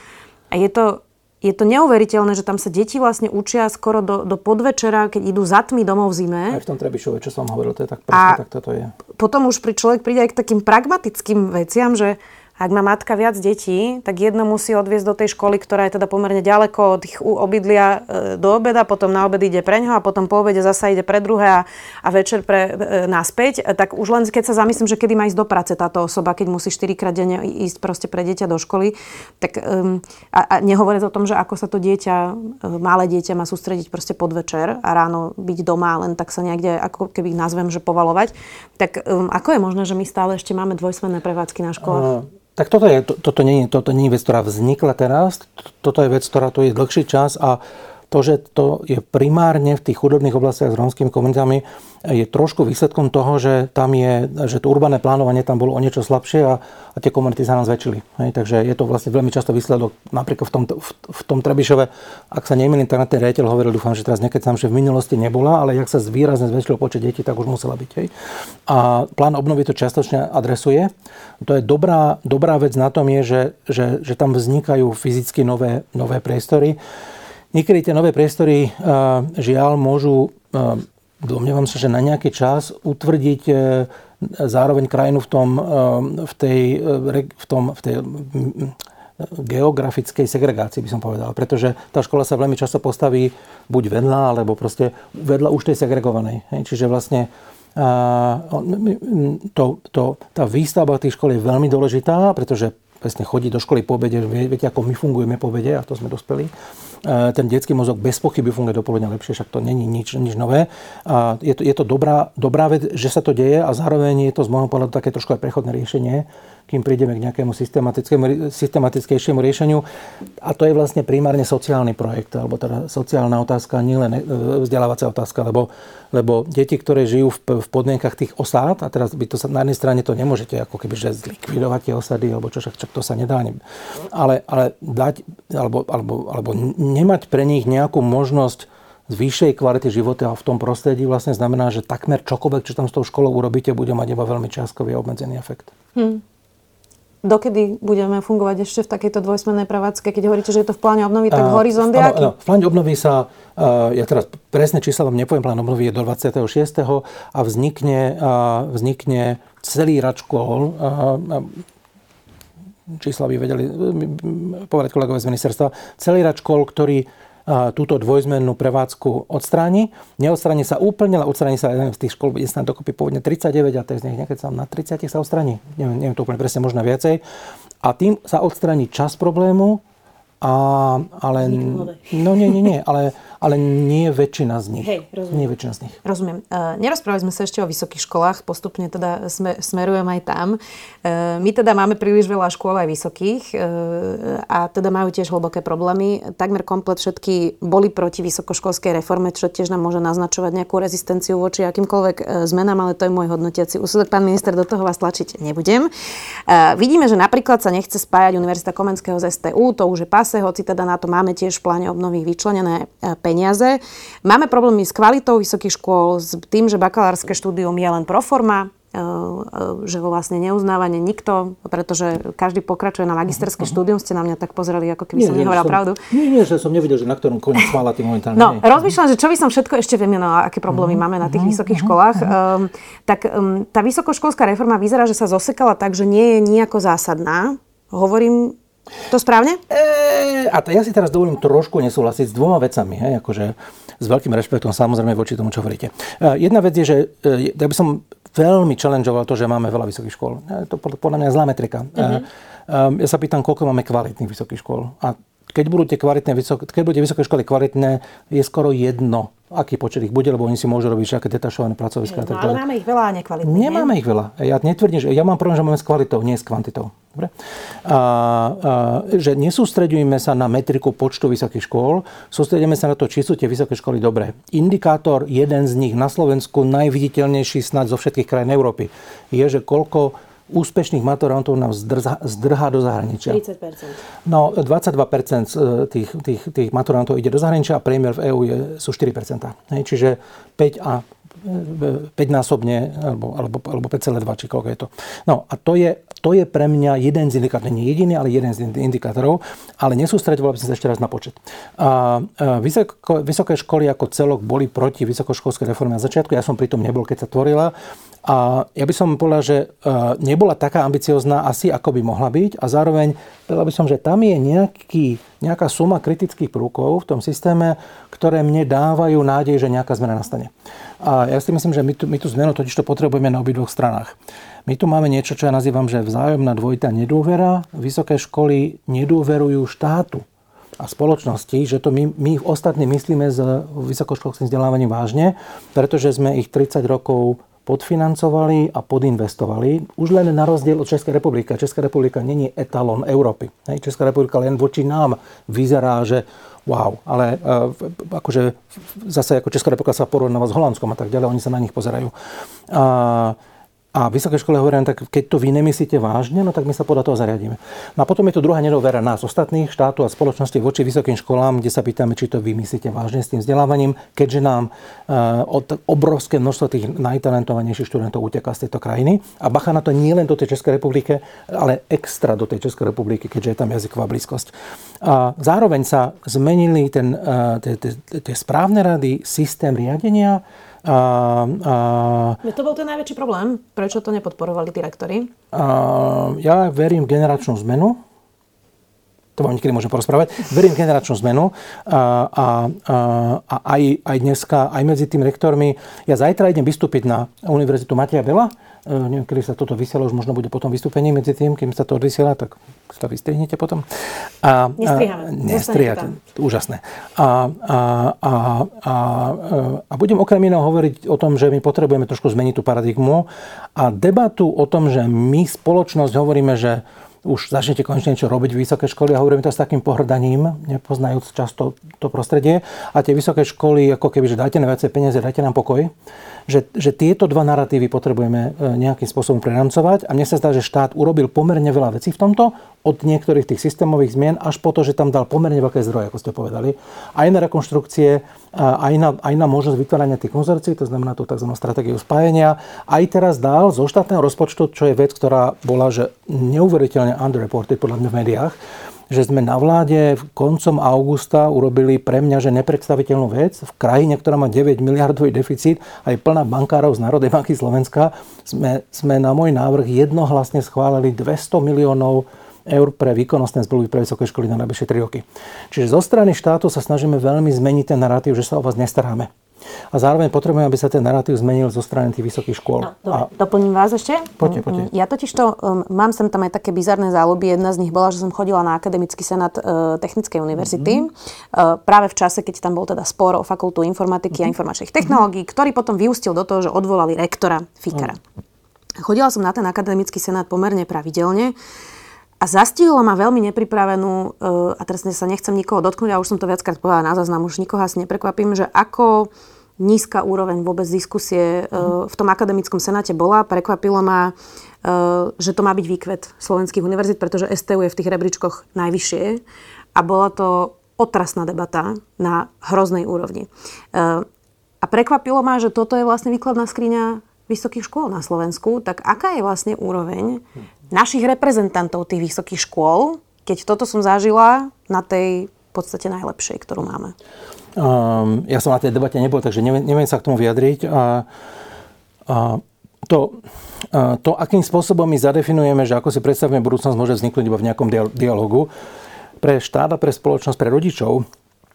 a je to, je to neuveriteľné, že tam sa deti vlastne učia skoro do, do podvečera, keď idú za tmy domov v zime. Aj v tom Trebišove, čo som hovoril, to je tak presne, tak toto je. Potom už pri človek príde aj k takým pragmatickým veciam, že ak má matka viac detí, tak jedno musí odviezť do tej školy, ktorá je teda pomerne ďaleko od ich obydlia e, do obeda, potom na obed ide pre ňo a potom po obede zasa ide pre druhé a, a večer pre, e, naspäť. E, tak už len keď sa zamyslím, že kedy má ísť do práce táto osoba, keď musí 4 krát denne ísť proste pre dieťa do školy, tak um, a, a nehovoriť o tom, že ako sa to dieťa, malé dieťa má sústrediť proste podvečer a ráno byť doma, len tak sa niekde, ako keby nazvem, že povalovať, tak um, ako je možné, že my stále ešte máme dvojsmenné prevádzky na školách? Uh tak toto, je, to, toto, nie, toto nie je vec, ktorá vznikla teraz, toto je vec, ktorá tu je dlhší čas a to, že to je primárne v tých chudobných oblastiach s rómskymi komunitami, je trošku výsledkom toho, že tam je, že to urbané plánovanie tam bolo o niečo slabšie a, a tie komunity sa nám zväčšili. Hej, takže je to vlastne veľmi často výsledok, napríklad v tom, v, v tom Trebišove, ak sa nemýlim, tak na ten riaditeľ hovoril, dúfam, že teraz niekedy tam, že v minulosti nebola, ale ak sa výrazne zväčšil počet detí, tak už musela byť. Hej. A plán obnovy to častočne adresuje. To je dobrá, dobrá vec na tom je, že, že, že tam vznikajú fyzicky nové, nové priestory. Niekedy tie nové priestory žiaľ môžu, domnievam sa, že na nejaký čas utvrdiť e, zároveň krajinu v tom, v tej, v tom, v tej geografickej segregácii, by som povedal. Pretože tá škola sa veľmi často postaví buď vedľa, alebo proste vedľa už tej segregovanej. Čiže vlastne to, to, tá výstavba tých škôl je veľmi dôležitá, pretože presne chodí do školy po obede, viete, ako my fungujeme po obede, a to sme dospeli. E, ten detský mozog bez pochyby funguje do lepšie, však to není nič, nič nové. A je to, je to dobrá, dobrá vec, že sa to deje a zároveň je to z môjho pohľadu také trošku aj prechodné riešenie, kým prídeme k nejakému systematickejšiemu riešeniu. A to je vlastne primárne sociálny projekt, alebo teda sociálna otázka, nielen e, vzdelávacia otázka, lebo, lebo deti, ktoré žijú v, v podmienkach tých osád, a teraz by to sa, na jednej strane to nemôžete ako keby že zlikvidovať tie osady, alebo čo však, čak to sa nedá, ale, ale dať, alebo, alebo, alebo nemať pre nich nejakú možnosť z vyššej kvality života v tom prostredí vlastne znamená, že takmer čokoľvek, čo tam s tou školou urobíte, bude mať iba veľmi čiastkový a obmedzený efekt. Hmm. Dokedy budeme fungovať ešte v takejto dvojsmennej prevádzke? Keď hovoríte, že je to v pláne obnovy, tak horizont je aký? V pláne obnovy sa, ja teraz presne čísla vám nepoviem, plán obnovy je do 26. a vznikne, vznikne celý rad škôl, čísla by vedeli povedať kolegové z ministerstva, celý rad škôl, ktorý túto dvojzmennú prevádzku odstráni. Neodstráni sa úplne, ale odstráni sa jeden z tých škol, je snad dokopy pôvodne 39 a to je z nich nejaké sa na 30 sa odstráni. Neviem, neviem to úplne presne, možno viacej. A tým sa odstráni čas problému, a, ale, no nie, nie, nie, ale, ale nie väčšina z nich. Hej, rozumiem. Nie väčšina z nich. Rozumiem. Uh, nerozprávali sme sa ešte o vysokých školách, postupne teda sme, smerujem aj tam. Uh, my teda máme príliš veľa škôl aj vysokých uh, a teda majú tiež hlboké problémy. Takmer komplet všetky boli proti vysokoškolskej reforme, čo tiež nám môže naznačovať nejakú rezistenciu voči akýmkoľvek zmenám, ale to je môj hodnotiaci úsudok. Pán minister, do toho vás tlačiť nebudem. Uh, vidíme, že napríklad sa nechce spájať Univerzita Komenského z STU, to už je pase, hoci teda na to máme tiež v pláne obnovy vyčlenené peniaze. Máme problémy s kvalitou vysokých škôl, s tým, že bakalárske štúdium je len pro forma, e, e, že ho vlastne neuznávanie nikto, pretože každý pokračuje na magisterské uh-huh. štúdium. Ste na mňa tak pozreli, ako keby nie, som nehovorila pravdu. Nie, nie, že som nevidel, že na ktorom koniec smála tým momentálne. No, nie. rozmýšľam, že čo by som všetko ešte vymenovala, aké problémy uh-huh. máme na tých uh-huh. vysokých školách. Um, tak um, tá vysokoškolská reforma vyzerá, že sa zosekala tak, že nie je nejako zásadná. Hovorím to správne? E, a to ja si teraz dovolím trošku nesúhlasiť s dvoma vecami. Hej, akože s veľkým rešpektom samozrejme voči tomu, čo hovoríte. E, jedna vec je, že e, ja by som veľmi challengeoval to, že máme veľa vysokých škôl. E, to podľa mňa je zlá metrika. Uh-huh. Ja sa pýtam, koľko máme kvalitných vysokých škôl. A keď budú tie kvalitné, keď budú tie vysoké školy kvalitné, je skoro jedno, aký počet ich bude, lebo oni si môžu robiť všaké detašované pracoviska. No, ale máme ich veľa a nekvalitných. Nemáme nie? ich veľa. Ja netvrdím, že ja mám problém, že máme s kvalitou, nie s kvantitou. Dobre? A, a, že nesústredujeme sa na metriku počtu vysokých škôl, sústredíme sa na to, či sú tie vysoké školy dobré. Indikátor, jeden z nich na Slovensku, najviditeľnejší snad zo všetkých krajín Európy, je, že koľko úspešných maturantov nám zdrha, zdrhá do zahraničia. 30%. No, 22% tých, tých, tých maturantov ide do zahraničia a priemer v EÚ je, sú 4%. Hej, čiže 5 a 5-násobne, alebo, alebo, alebo 5,2, či koľko je to. No a to je, to je pre mňa jeden z indikátorov, nie jediný, ale jeden z indikátorov, ale nesústredoval by som sa ešte raz na počet. A, a vysoko, vysoké školy ako celok boli proti vysokoškolskej reforme na začiatku, ja som pri tom nebol, keď sa tvorila. A ja by som povedal, že nebola taká ambiciozná asi, ako by mohla byť a zároveň povedal by som, že tam je nejaký, nejaká suma kritických prúkov v tom systéme, ktoré mne dávajú nádej, že nejaká zmena nastane. A ja si myslím, že my tú, my tú zmenu totiž to potrebujeme na obidvoch stranách. My tu máme niečo, čo ja nazývam, že vzájomná dvojitá nedôvera. Vysoké školy nedôverujú štátu a spoločnosti, že to my, my ostatní myslíme s vysokoškolským vzdelávaním vážne, pretože sme ich 30 rokov podfinancovali a podinvestovali. Už len na rozdiel od Českej republiky. Česká republika není etalon Európy. Česká republika len voči nám vyzerá, že wow. Ale uh, akože zase ako Česká republika sa porovnáva s Holandskom a tak ďalej, oni sa na nich pozerajú. Uh, a vysoké školy hovoria, no tak keď to vy nemyslíte vážne, no tak my sa podľa toho zariadíme. No a potom je tu druhá nedovera nás, ostatných štátov a spoločnosti voči vysokým školám, kde sa pýtame, či to vy myslíte vážne s tým vzdelávaním, keďže nám od obrovské množstvo tých najtalentovanejších študentov uteká z tejto krajiny. A bacha na to nie len do tej Českej republiky, ale extra do tej Českej republiky, keďže je tam jazyková blízkosť. A zároveň sa zmenili ten, uh, tie správne rady, systém riadenia, a, a, to bol ten najväčší problém. Prečo to nepodporovali tí rektory? A, ja verím v generačnú zmenu. To vám niekedy môžem porozprávať. Verím v generačnú zmenu. A, a, a, aj, aj dneska, aj medzi tým rektormi. Ja zajtra idem vystúpiť na Univerzitu Mateja Bela E, neviem, kedy sa toto vysiela, už možno bude potom vystúpenie medzi tým, kým sa to odvysiela, tak to vystrihnete potom. A, Nestrihame. Nestrihate. Úžasné. A, a, a, a, a budem okrem iného hovoriť o tom, že my potrebujeme trošku zmeniť tú paradigmu a debatu o tom, že my spoločnosť hovoríme, že už začnete konečne niečo robiť v vysoké školy a hovoríme to s takým pohrdaním, nepoznajúc často to prostredie. A tie vysoké školy, ako keby, že dajte nám viacej peniaze, dajte nám pokoj že, že tieto dva narratívy potrebujeme e, nejakým spôsobom preramcovať. A mne sa zdá, že štát urobil pomerne veľa vecí v tomto, od niektorých tých systémových zmien až po to, že tam dal pomerne veľké zdroje, ako ste povedali. Aj na rekonštrukcie, aj na, aj na možnosť vytvárania tých konzorcií, to znamená tú tzv. stratégiu spájenia. Aj teraz dal zo štátneho rozpočtu, čo je vec, ktorá bola že neuveriteľne underreported podľa mňa v médiách, že sme na vláde koncom augusta urobili pre mňa, že nepredstaviteľnú vec. V krajine, ktorá má 9 miliardový deficit, aj plná bankárov z Národnej banky Slovenska, sme, sme na môj návrh jednohlasne schválili 200 miliónov eur pre výkonnostné zmluvy pre vysoké školy na najbližšie 3 roky. Čiže zo strany štátu sa snažíme veľmi zmeniť ten narratív, že sa o vás nestaráme. A zároveň potrebujeme, aby sa ten narratív zmenil zo strany tých vysokých škôl. No, dobre, a... doplním vás ešte. Poďte, poďte. Ja totiž to, um, mám sem tam aj také bizarné záľuby. Jedna z nich bola, že som chodila na akademický senát uh, Technickej univerzity. Mm-hmm. Uh, práve v čase, keď tam bol teda spor o fakultu informatiky mm-hmm. a mhm. informačných technológií, ktorý potom vyústil do toho, že odvolali rektora Fikara. Mm. Chodila som na ten akademický senát pomerne pravidelne. A zastihlo ma veľmi nepripravenú, uh, a teraz sa nechcem nikoho dotknúť, a už som to viackrát povedala na záznam, už nikoho asi neprekvapím, že ako nízka úroveň vôbec diskusie uh, v tom akademickom senáte bola. Prekvapilo ma, uh, že to má byť výkvet slovenských univerzít, pretože STU je v tých rebríčkoch najvyššie. A bola to otrasná debata na hroznej úrovni. A prekvapilo ma, že toto je vlastne výkladná skriňa vysokých škôl na Slovensku. Tak aká je vlastne úroveň našich reprezentantov tých vysokých škôl, keď toto som zažila na tej v podstate najlepšej, ktorú máme? Um, ja som na tej debate nebol, takže neviem, neviem sa k tomu vyjadriť. A, a to, a to, akým spôsobom my zadefinujeme, že ako si predstavíme budúcnosť, môže vzniknúť iba v nejakom dialogu. Pre štát a pre spoločnosť, pre rodičov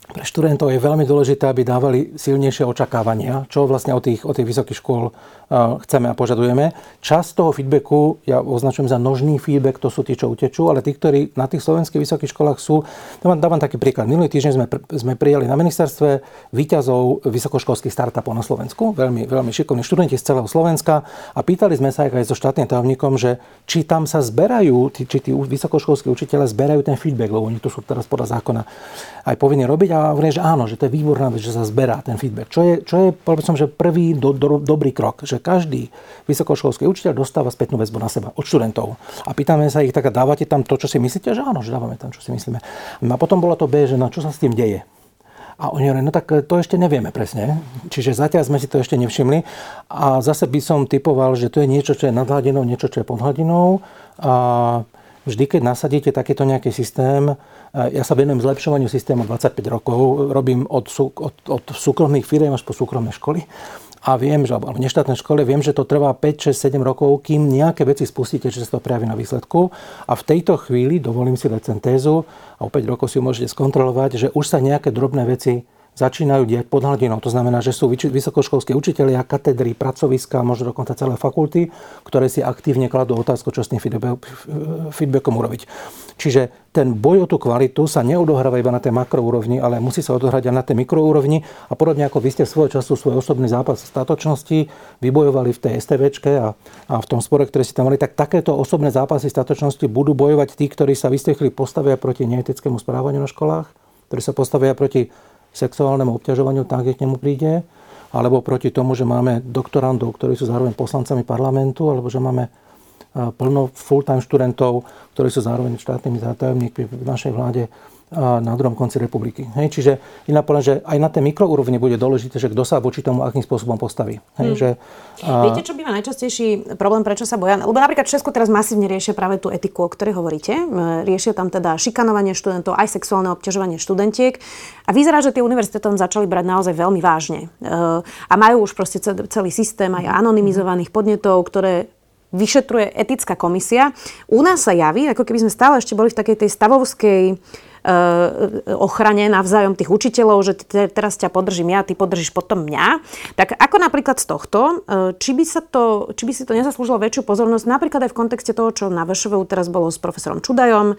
pre študentov je veľmi dôležité, aby dávali silnejšie očakávania, čo vlastne od tých, od tých vysokých škôl uh, chceme a požadujeme. Časť toho feedbacku ja označujem za nožný feedback, to sú tí, čo utečú, ale tí, ktorí na tých slovenských vysokých školách sú, dávam, dávam taký príklad. Minulý týždeň sme, sme prijali na ministerstve výťazov vysokoškolských startupov na Slovensku, veľmi, veľmi šikovní študenti z celého Slovenska a pýtali sme sa aj so štátnym tajomníkom, že či tam sa zberajú, či tí vysokoškolskí učiteľe zberajú ten feedback, lebo oni to sú teraz podľa zákona aj povinní robiť a hovorí, že áno, že to je výborná vec, že sa zberá ten feedback. Čo je, čo je povedal som, že prvý do, do, dobrý krok, že každý vysokoškolský učiteľ dostáva spätnú väzbu na seba od študentov. A pýtame sa ich, tak dávate tam to, čo si myslíte, že áno, že dávame tam, čo si myslíme. A potom bolo to B, že na čo sa s tým deje. A oni hovorí, no tak to ešte nevieme presne. Čiže zatiaľ sme si to ešte nevšimli. A zase by som typoval, že to je niečo, čo je nad hladinou, niečo, čo je pod hladinou. A vždy, keď nasadíte takýto nejaký systém, ja sa venujem zlepšovaniu systému 25 rokov, robím od, od, od súkromných firiem až po súkromné školy a viem, že, alebo neštátne škole, viem, že to trvá 5, 6, 7 rokov, kým nejaké veci spustíte, že sa to prejaví na výsledku. A v tejto chvíli, dovolím si dať tézu, a o 5 rokov si môžete skontrolovať, že už sa nejaké drobné veci začínajú diať pod hladinou. To znamená, že sú vysokoškolskí učitelia, katedry, pracoviska, možno dokonca celé fakulty, ktoré si aktívne kladú otázku, čo s tým feedbackom urobiť. Čiže ten boj o tú kvalitu sa neodohráva iba na tej makroúrovni, ale musí sa odohrať aj na tej mikroúrovni. A podobne ako vy ste svojho času svoj osobný zápas v statočnosti vybojovali v tej STVčke a, a v tom spore, ktoré ste tam mali, tak takéto osobné zápasy statočnosti budú bojovať tí, ktorí sa vystechli postavia proti neetickému správaniu na školách, ktorí sa postavia proti sexuálnemu obťažovaniu tam, kde k nemu príde, alebo proti tomu, že máme doktorandov, ktorí sú zároveň poslancami parlamentu, alebo že máme plno full-time študentov, ktorí sú zároveň štátnymi zátajomníkmi v našej vláde na druhom konci republiky. Hej, čiže iná povedať, že aj na tej mikroúrovni bude dôležité, že kto sa voči tomu akým spôsobom postaví. Hej, hmm. že, a... Viete, čo býva najčastejší problém, prečo sa boja? Lebo napríklad v Česku teraz masívne riešia práve tú etiku, o ktorej hovoríte. Riešia tam teda šikanovanie študentov, aj sexuálne obťažovanie študentiek. A vyzerá, že tie univerzity tam začali brať naozaj veľmi vážne. E, a majú už proste celý systém aj anonymizovaných podnetov, ktoré vyšetruje etická komisia. U nás sa javí, ako keby sme stále ešte boli v takej tej stavovskej ochrane navzájom tých učiteľov, že teraz ťa podržím ja, ty podržíš potom mňa. Tak ako napríklad z tohto, eh, či by, sa to, či by si to nezaslúžilo väčšiu pozornosť, napríklad aj v kontexte toho, čo na VŠVU teraz bolo s profesorom Čudajom,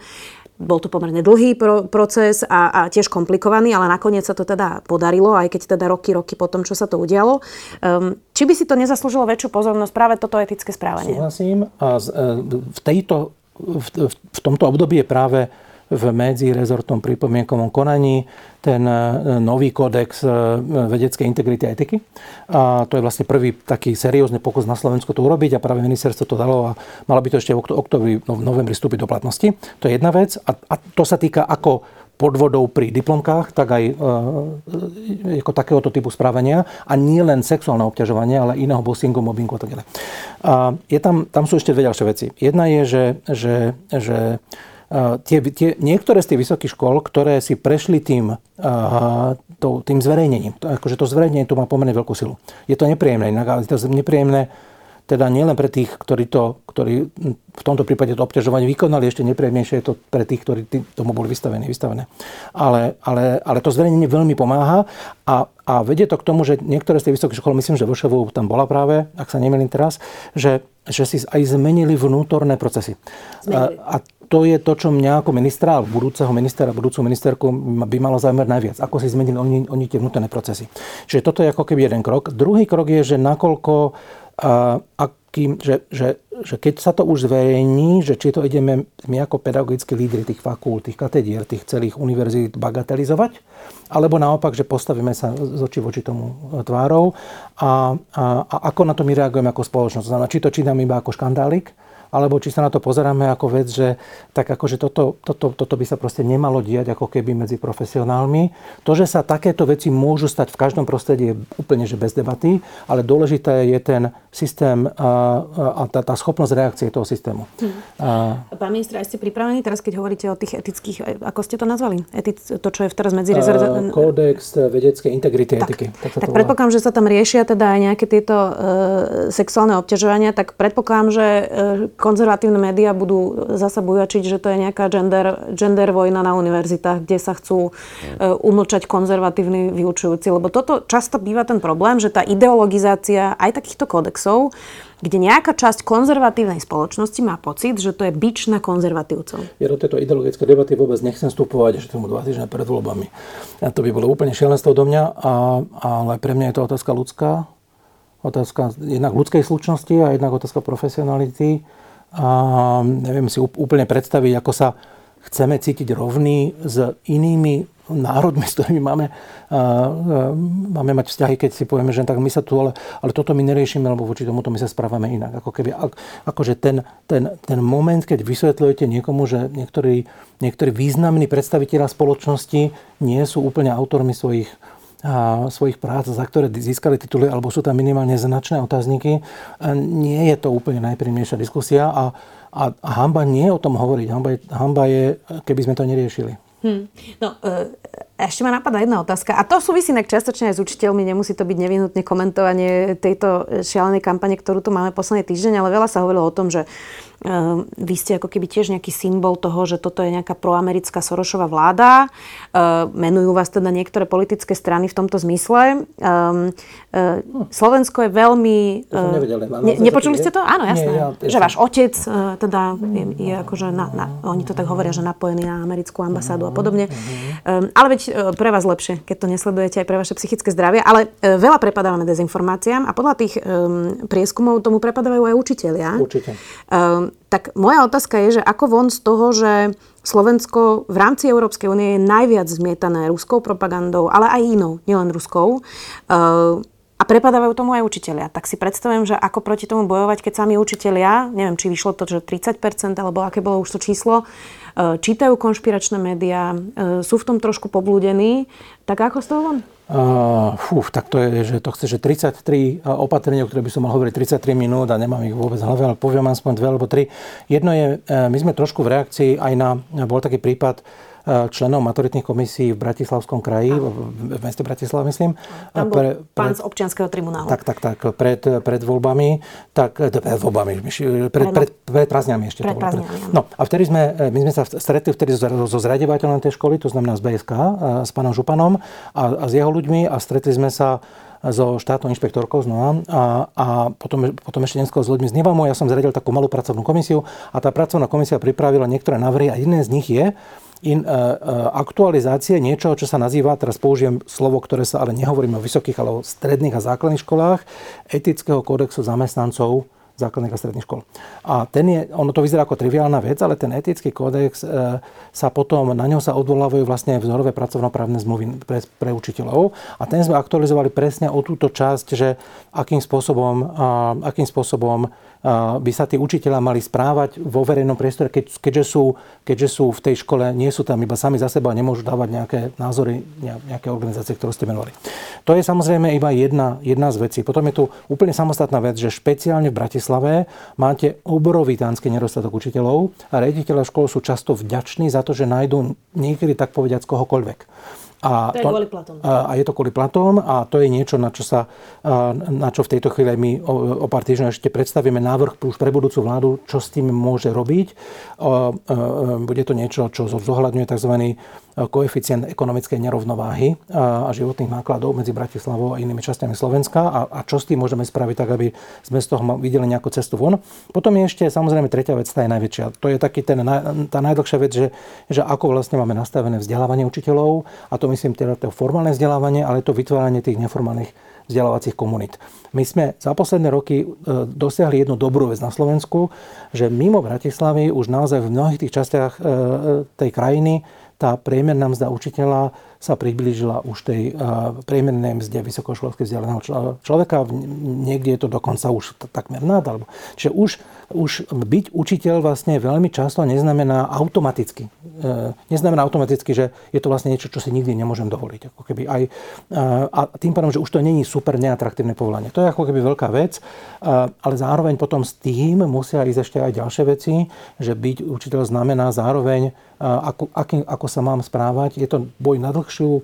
bol to pomerne dlhý pro, proces a, a tiež komplikovaný, ale nakoniec sa to teda podarilo, aj keď teda roky, roky po tom, čo sa to udialo. Um, či by si to nezaslúžilo väčšiu pozornosť práve toto etické správanie? Súhlasím. A z, e, v, tejto, v, v tomto období je práve v medzirezortnom pripomienkovom konaní ten e, nový kódex e, vedeckej integrity a etiky. A to je vlastne prvý taký seriózny pokus na Slovensku to urobiť a práve ministerstvo to dalo a malo by to ešte v oktobri, no, v novembri vstúpiť do platnosti. To je jedna vec a, a to sa týka ako podvodov pri diplomkách, tak aj e, ako takéhoto typu správania a nie len sexuálne obťažovanie, ale iného bossingu, mobbingu a tak ďalej. A je tam, tam sú ešte dve ďalšie veci. Jedna je, že, že, že tie, tie, niektoré z tých vysokých škôl, ktoré si prešli tým, to, tým zverejnením, to, akože to zverejnenie tu má pomerne veľkú silu. Je to nepríjemné, je to nepríjemné teda nielen pre tých, ktorí, to, ktorí v tomto prípade to obťažovanie vykonali, ešte nepriemnejšie je to pre tých, ktorí tomu boli vystavení, vystavené. Ale, ale, ale to zverejnenie veľmi pomáha a, a vedie to k tomu, že niektoré z tej vysokých škôl, myslím, že vo Ševu tam bola práve, ak sa nemýlim teraz, že, že si aj zmenili vnútorné procesy. Zmenili. A, a to je to, čo mňa ako ministra, budúceho ministra, budúcu ministerku by malo zaujímať najviac. Ako si zmenili oni, oni tie vnútorné procesy. Čiže toto je ako keby jeden krok. Druhý krok je, že nakoľko a, akým, že, že, že keď sa to už zverejní, že či to ideme my ako pedagogickí lídry tých fakult, tých katedier, tých celých univerzít bagatelizovať, alebo naopak, že postavíme sa z očí voči tomu tvárou a, a, a ako na to my reagujeme ako spoločnosť. Znamená, či to čítame iba ako škandálik, alebo či sa na to pozeráme ako vec, že tak akože toto, toto, toto by sa proste nemalo diať ako keby medzi profesionálmi. To, že sa takéto veci môžu stať v každom prostredí je úplne že bez debaty, ale dôležité je ten systém a, a tá, tá schopnosť reakcie toho systému. Hmm. A... Pán minister, ste pripravení teraz, keď hovoríte o tých etických, ako ste to nazvali? Etic, to, čo je teraz medzi rezerv... Kódex vedeckej integrity tak, etiky. Tak, tak predpokladám, že sa tam riešia teda aj nejaké tieto e, sexuálne obťažovania, tak predpokladám, že e, konzervatívne médiá budú zasa bujačiť, že to je nejaká gender, gender vojna na univerzitách, kde sa chcú uh, umlčať konzervatívni vyučujúci. Lebo toto často býva ten problém, že tá ideologizácia aj takýchto kodexov, kde nejaká časť konzervatívnej spoločnosti má pocit, že to je bič na konzervatívcov. Ja do tejto ideologické debaty vôbec nechcem vstupovať ešte tomu dva týždne pred voľbami. A to by bolo úplne šialenstvo do mňa, a, ale pre mňa je to otázka ľudská, otázka jednak ľudskej slučnosti a jednak otázka profesionality a neviem si úplne predstaviť, ako sa chceme cítiť rovný s inými národmi, s ktorými máme, máme mať vzťahy, keď si povieme, že tak my sa tu, ale, ale toto my neriešime, lebo voči tomuto my sa správame inak. Ako keby, akože ten, ten, ten moment, keď vysvetľujete niekomu, že niektorí, niektorí významní predstaviteľa spoločnosti nie sú úplne autormi svojich svojich prác, za ktoré získali tituly, alebo sú tam minimálne značné otázniky. Nie je to úplne najpríjemnejšia diskusia a, a, a hamba nie je o tom hovoriť. Hamba je, hamba je keby sme to neriešili. Hmm. No, e, ešte ma napadá jedna otázka. A to súvisí inak častočne aj s učiteľmi. Nemusí to byť nevyhnutne komentovanie tejto šialenej kampane, ktorú tu máme posledný týždeň, ale veľa sa hovorilo o tom, že Ehm, vy ste ako keby tiež nejaký symbol toho, že toto je nejaká proamerická Sorošová vláda. Ehm, menujú vás teda niektoré politické strany v tomto zmysle. Ehm, Slovensko je veľmi... ne, nepočuli ste to? Áno, jasné. Nie, ja, že váš otec teda je, je akože, na, na, oni to tak hovoria, že napojený na americkú ambasádu a podobne. Ale veď pre vás lepšie, keď to nesledujete aj pre vaše psychické zdravie. Ale veľa prepadávame dezinformáciám a podľa tých prieskumov tomu prepadávajú aj učiteľia. Určite tak moja otázka je, že ako von z toho, že Slovensko v rámci Európskej únie je najviac zmietané ruskou propagandou, ale aj inou, nielen ruskou, uh, prepadávajú tomu aj učitelia. Tak si predstavujem, že ako proti tomu bojovať, keď sami učitelia, neviem, či vyšlo to, že 30%, alebo aké bolo už to číslo, uh, čítajú konšpiračné médiá, uh, sú v tom trošku poblúdení, tak ako z toho von? Uh, fú, tak to je, že to chce, že 33 opatrenia, o ktoré by som mal hovoriť 33 minút a nemám ich vôbec v hlave, ale poviem aspoň dve alebo tri. Jedno je, e, my sme trošku v reakcii aj na, bol taký prípad, členov maturitných komisí v Bratislavskom kraji, v meste Bratislava, myslím. Tam bol pre, pán z občianského tribunálu. Tak, tak, tak, pred, pred voľbami, tak, pred voľbami, pred, pred, pred prázdňami ešte. Pred to bolo. No a vtedy sme, my sme sa stretli vtedy so zriadovateľom tej školy, to znamená z BSK, s pánom Županom a, a s jeho ľuďmi a stretli sme sa so štátnou inšpektorkou znova a, a potom, potom ešte neskôr s ľuďmi z Nivamu. Ja som zradil takú malú pracovnú komisiu a tá pracovná komisia pripravila niektoré návrhy a jedné z nich je, in, uh, aktualizácie niečoho, čo sa nazýva, teraz použijem slovo, ktoré sa ale nehovoríme o vysokých, ale o stredných a základných školách, etického kódexu zamestnancov základných a stredných škôl. A ten je, ono to vyzerá ako triviálna vec, ale ten etický kódex e, sa potom, na ňo sa odvolávajú vlastne vzorové pracovnoprávne zmluvy pre, pre učiteľov. A ten sme aktualizovali presne o túto časť, že akým spôsobom, a, akým spôsobom by sa tí učiteľa mali správať vo verejnom priestore, keď, keďže, sú, keďže sú v tej škole, nie sú tam iba sami za seba nemôžu dávať nejaké názory, nejaké organizácie, ktoré ste menovali. To je samozrejme iba jedna, jedna z vecí. Potom je tu úplne samostatná vec, že špeciálne v Bratislave máte obrovitánsky nedostatok učiteľov a rediteľa škôl sú často vďační za to, že nájdú niekedy tak povediať kohokoľvek. A to je to, kvôli platom. A, a je to kvôli platom a to je niečo, na čo, sa, na čo v tejto chvíli my o, o pár týždňov ešte predstavíme návrh už pre budúcu vládu, čo s tým môže robiť. Bude to niečo, čo zohľadňuje tzv koeficient ekonomickej nerovnováhy a životných nákladov medzi Bratislavou a inými častiami Slovenska a, a čo s tým môžeme spraviť tak, aby sme z toho videli nejakú cestu von. Potom je ešte samozrejme tretia vec, tá je najväčšia. To je taký ten, tá najdlhšia vec, že, že ako vlastne máme nastavené vzdelávanie učiteľov a to myslím teda to formálne vzdelávanie, ale to vytváranie tých neformálnych vzdelávacích komunít. My sme za posledné roky e, dosiahli jednu dobrú vec na Slovensku, že mimo Bratislavy už naozaj v mnohých tých častiach e, e, tej krajiny tá priemerná mzda učiteľa sa priblížila už tej priemernej mzde vysokoškolsky vzdelaného človeka. Niekde je to dokonca už takmer nad. Čiže už, už byť učiteľ vlastne veľmi často neznamená automaticky. E, neznamená automaticky, že je to vlastne niečo, čo si nikdy nemôžem dovoliť. Ako keby aj, a tým pádom, že už to není super neatraktívne povolanie. To je ako keby veľká vec, ale zároveň potom s tým musia ísť ešte aj ďalšie veci, že byť učiteľ znamená zároveň ako, aký, ako sa mám správať. Je to boj na dlhšiu, e,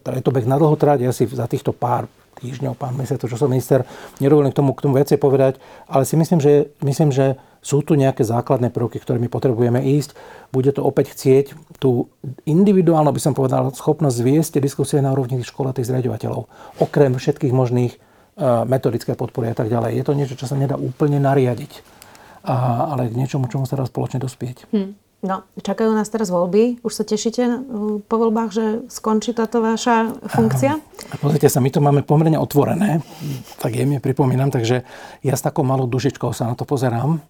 teda je to beh na dlho trať. Ja si za týchto pár týždňov, pár mesiacov, čo som minister, nedovolím k tomu, k tomu viacej povedať, ale si myslím, že, myslím, že sú tu nejaké základné prvky, ktorými potrebujeme ísť. Bude to opäť chcieť tú individuálnu, by som povedal, schopnosť zviesť diskusie na úrovni škôl a tých zriadovateľov. Okrem všetkých možných e, metodické podpory a tak ďalej. Je to niečo, čo sa nedá úplne nariadiť, a, ale k niečomu, čomu sa dá spoločne dospieť. Hmm. No, čakajú nás teraz voľby. Už sa tešíte uh, po voľbách, že skončí táto vaša funkcia? A pozrite sa, my to máme pomerne otvorené, tak jemne pripomínam, takže ja s takou malou dušičkou sa na to pozerám.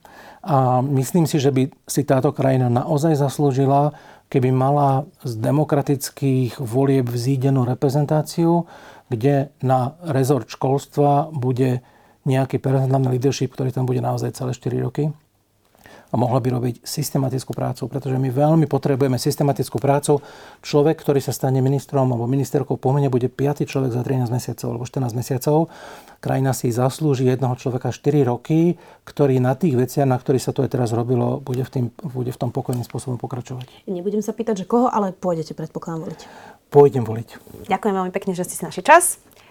A myslím si, že by si táto krajina naozaj zaslúžila, keby mala z demokratických volieb vzídenú reprezentáciu, kde na rezort školstva bude nejaký personálny leadership, ktorý tam bude naozaj celé 4 roky a mohla by robiť systematickú prácu, pretože my veľmi potrebujeme systematickú prácu. Človek, ktorý sa stane ministrom alebo ministerkou po mne, bude 5. človek za 13 mesiacov alebo 14 mesiacov. Krajina si zaslúži jedného človeka 4 roky, ktorý na tých veciach, na ktorých sa to aj teraz robilo, bude v, tým, bude v tom pokojným spôsobom pokračovať. Nebudem sa pýtať, že koho, ale pôjdete predpokladám voliť. Pôjdem voliť. Ďakujem veľmi pekne, že ste si našli čas